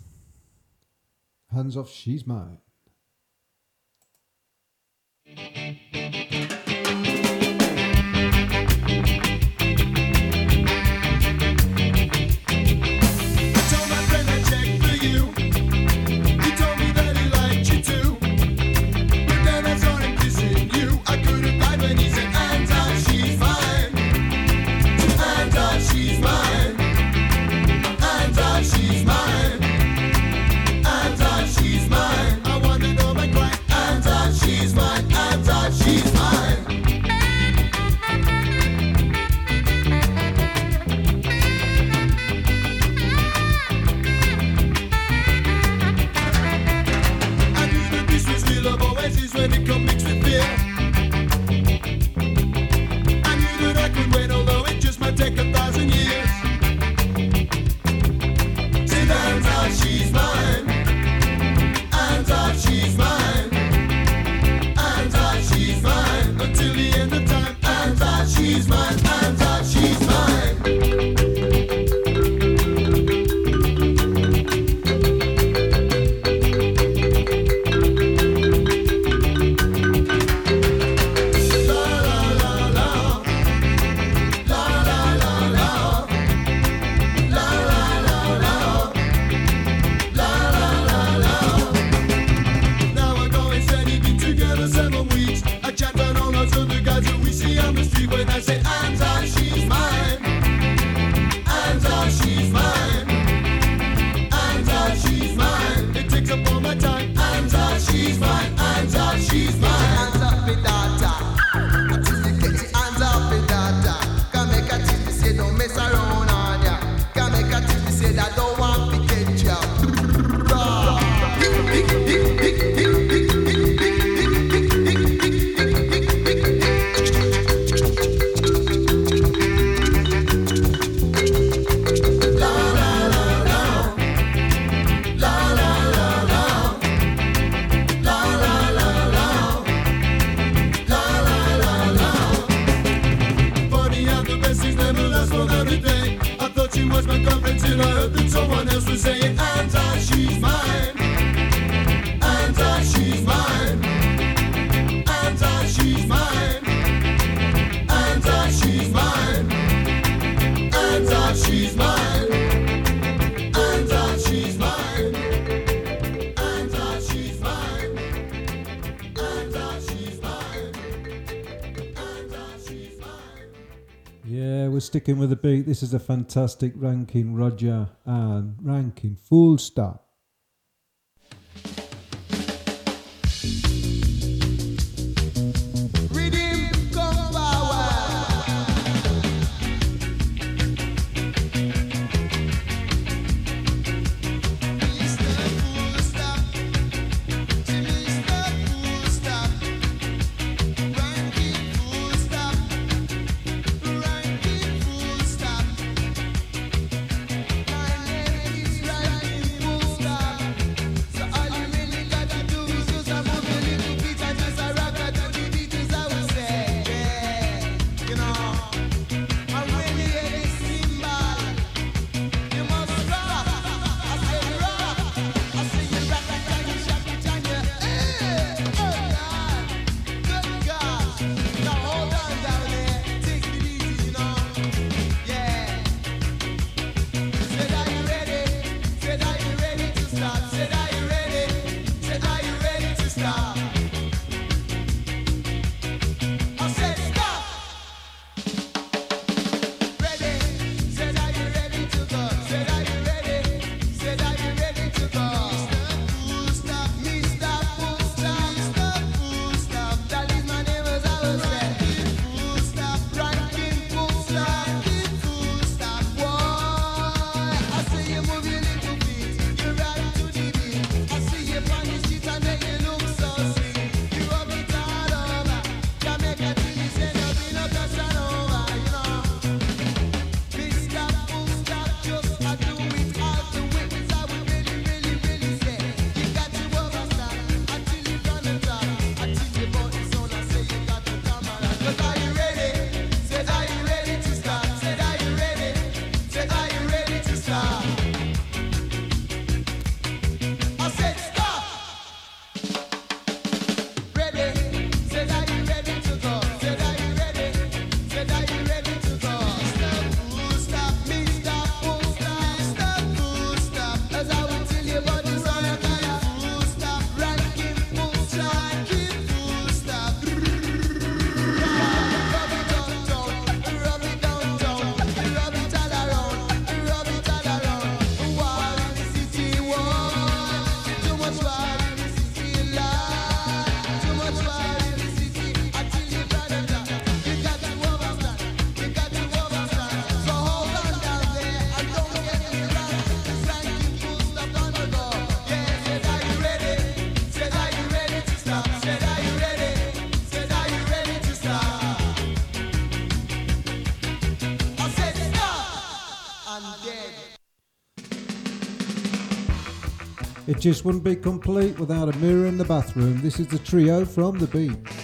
Hands off,
she's mine.
sticking with the beat. This is a fantastic Ranking Roger. And ranking, full stop.
just wouldn't be complete without a mirror in the bathroom. This is the trio from the beach.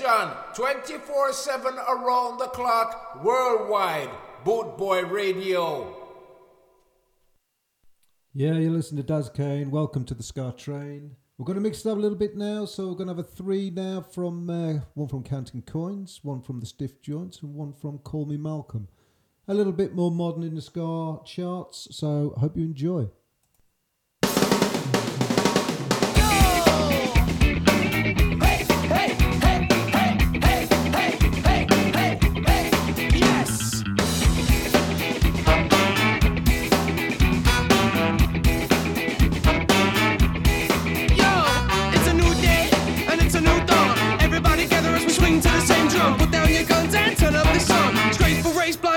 television 24 7 around the clock worldwide. Bootboy Radio.
Yeah, you listen to Daz Kane. Welcome to the Ska Train. We're going to mix it up a little bit now, so we're going to have a three now from uh, one from Counting Coins, one from the Stiff Joints, and one from Call Me Malcolm. A little bit more modern in the Scar charts, so hope you enjoy.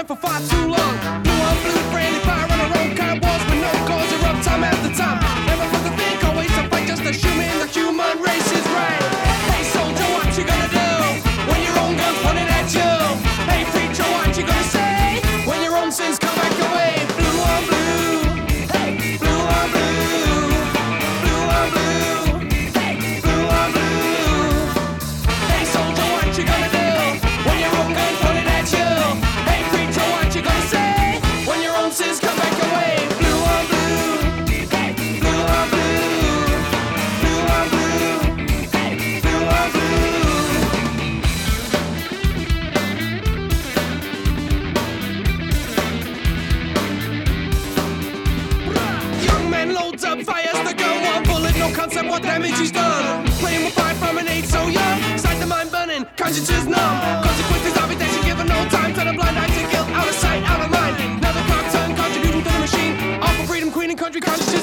for far too long. what damage he's done. Playing with fire from an age so young. Sight the mind burning, conscience is numb. Consequences of it that should give no time Turn a blind eye to guilt. Out of sight, out of mind. Another clock turn, contributing to the machine. All for freedom, queen and country conscience.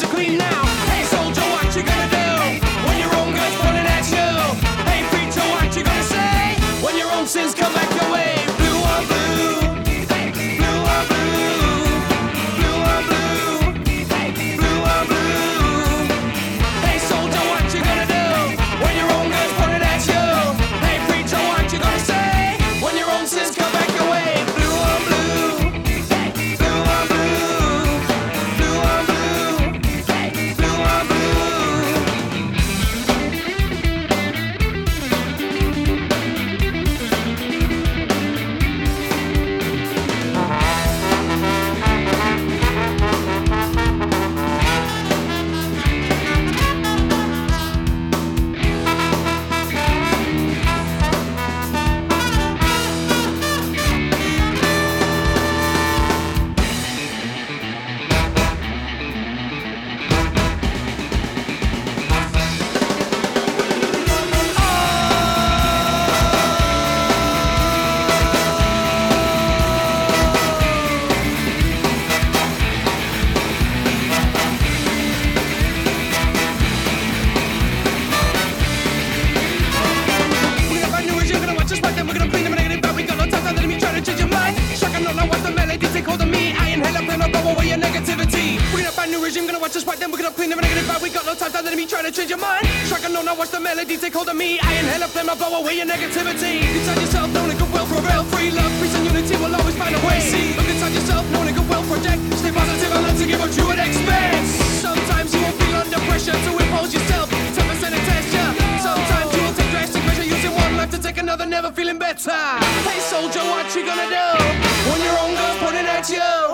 Take hold of me. I inhale up and I'll blow away your negativity. Inside yourself, knowing good will prevail. Free love, peace and unity will always find a way. See, look inside yourself, knowing good will project. Stay positive and to give what you would expect. Sometimes you will feel under pressure to impose yourself. 10% of test ya. Sometimes you will take drastic measure using one life to take another, never feeling better. Hey soldier, what you gonna do when your own gun pointing at you?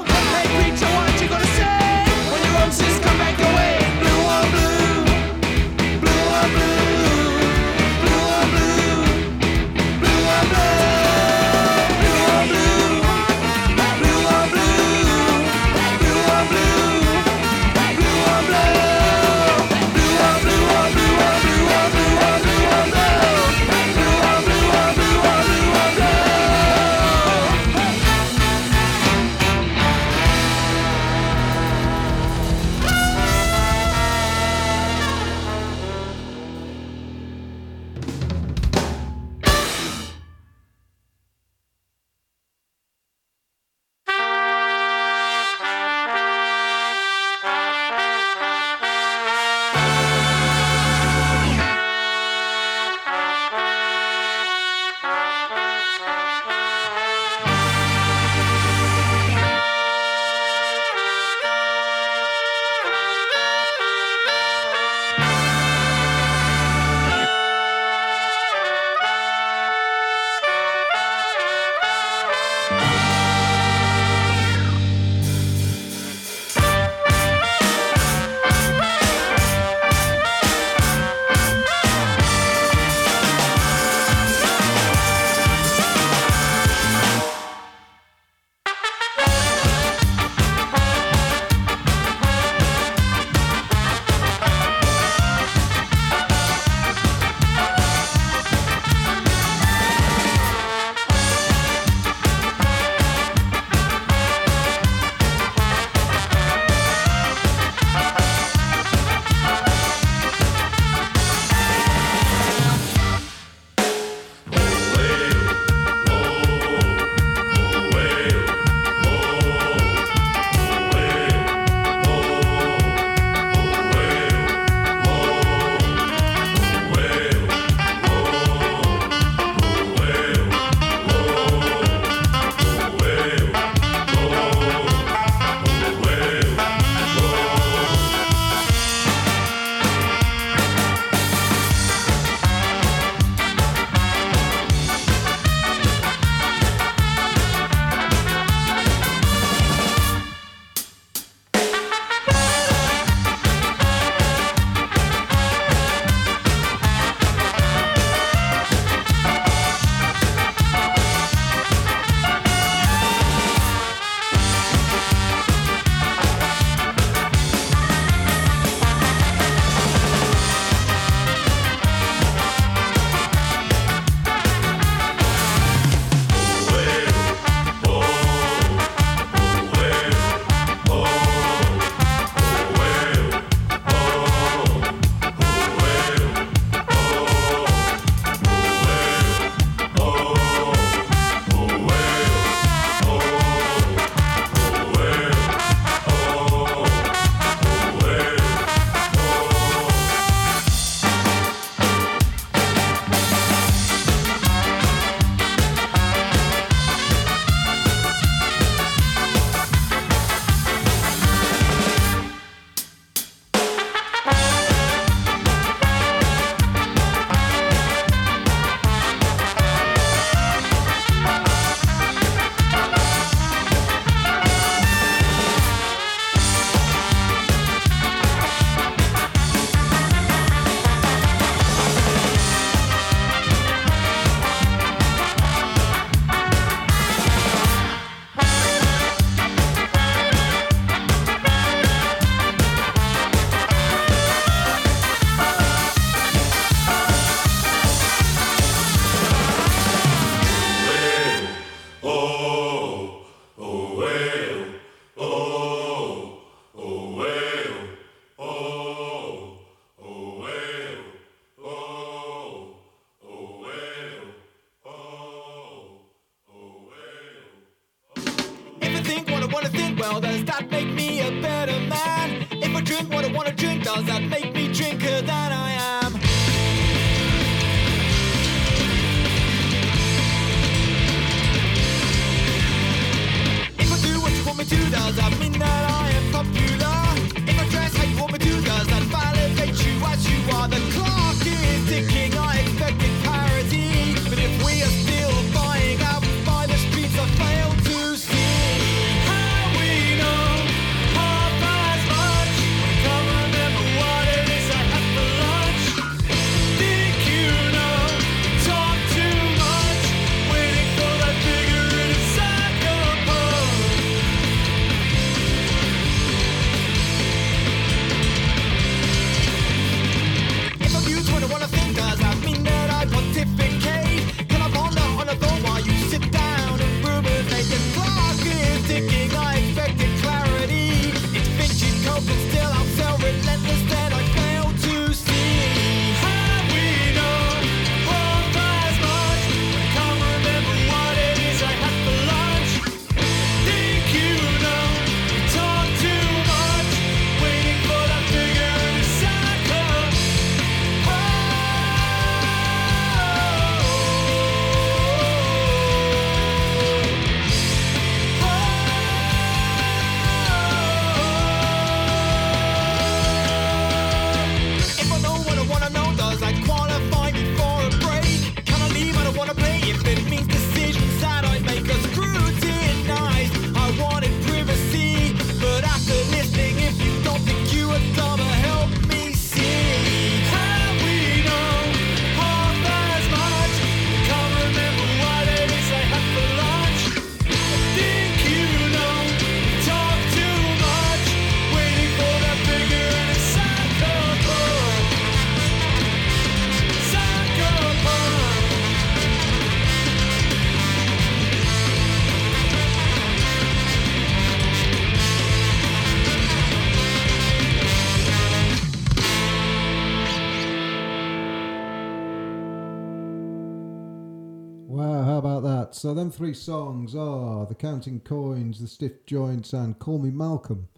Them three songs are The Counting Coins, The Stiff Joints and Call Me Malcolm.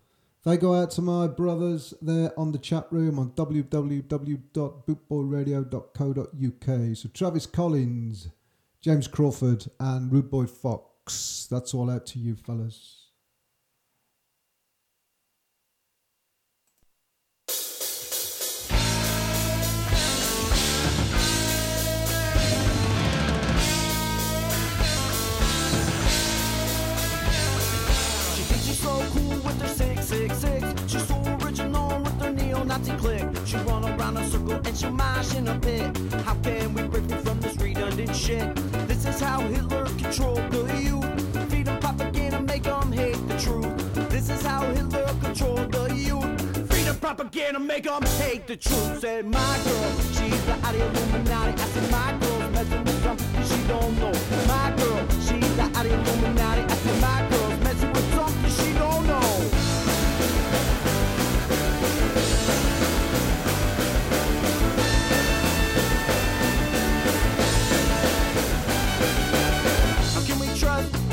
They go out to my brothers there on the chat room on www.bootboyradio.co.uk. So Travis Collins, James Crawford and Rude Boy Fox. That's all out to you fellas.
neo-Nazi clique. She run around a circle and she mash in a pit. How can we break free from this redundant shit? This is how Hitler controlled the youth. Feed them propaganda, make them hate the truth. This is how Hitler controlled the youth. Freedom propaganda, make them hate the truth. Said my girl, she's the out Illuminati. I said my girl's messing with something she don't know. My girl, she's the out Illuminati. I said my girl's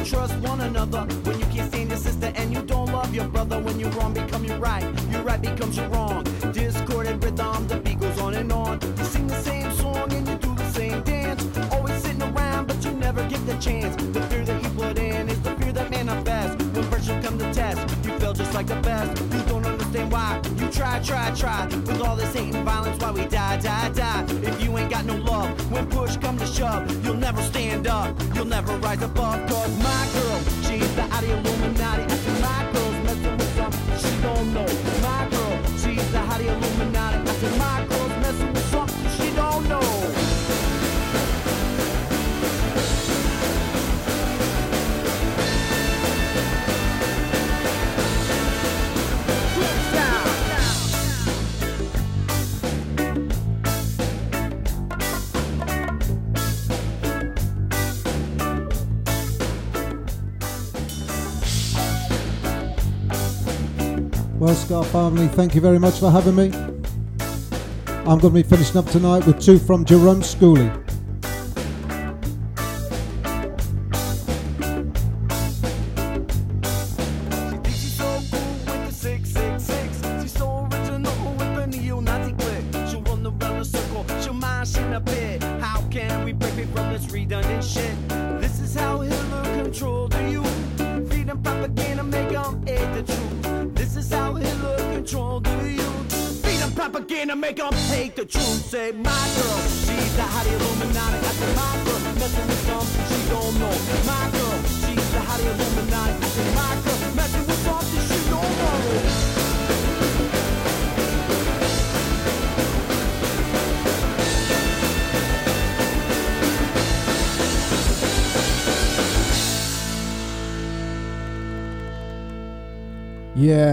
trust, one another when you can't stand your sister and you don't love your brother? When you're wrong, become your right, your right becomes your wrong. Discord and rhythm, the beat goes on and on. You sing the same song and you do the same dance. Always sitting around, but you never get the chance. The fear that you put in is the fear that manifests. When virtue come to test, you feel just like the best. Try, try, try. With all this hate and violence, why we die, die, die. If you ain't got no love, when push come to shove, you'll never stand up. You'll never rise above. Cause my girl, she's the out Illuminati. My girl's messing with something she don't know. My girl, she's the hottie Illuminati.
Well, Ska family, thank you very much for having me. I'm going to be finishing up tonight with two from Jerome Schooley.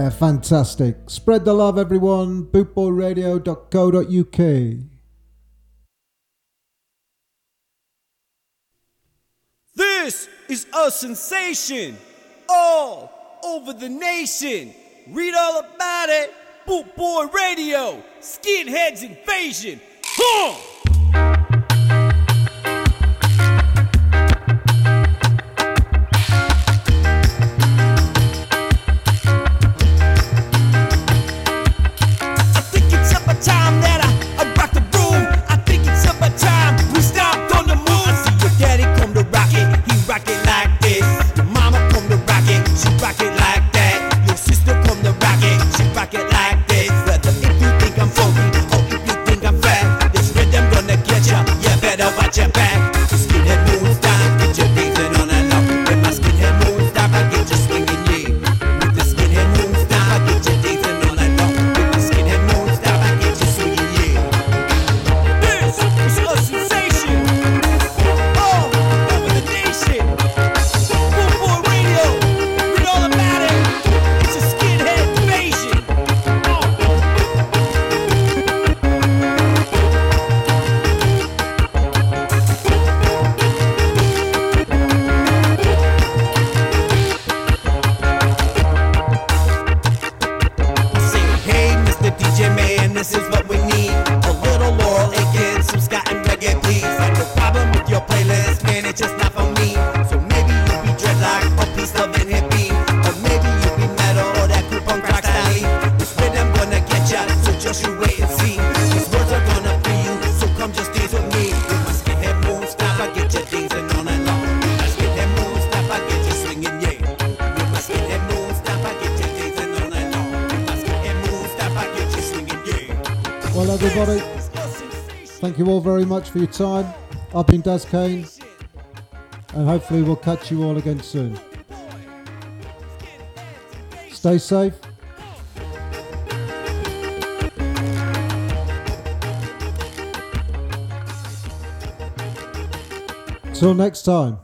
Yeah, fantastic. Spread the love, everyone. Bootboyradio.co.uk.
This is a sensation all over the nation. Read all about it. Bootboy Radio, Skinheads Invasion. Huh!
very much for your time. I've been Daz Kane, and hopefully we'll catch you all again soon. Stay safe. Till next time.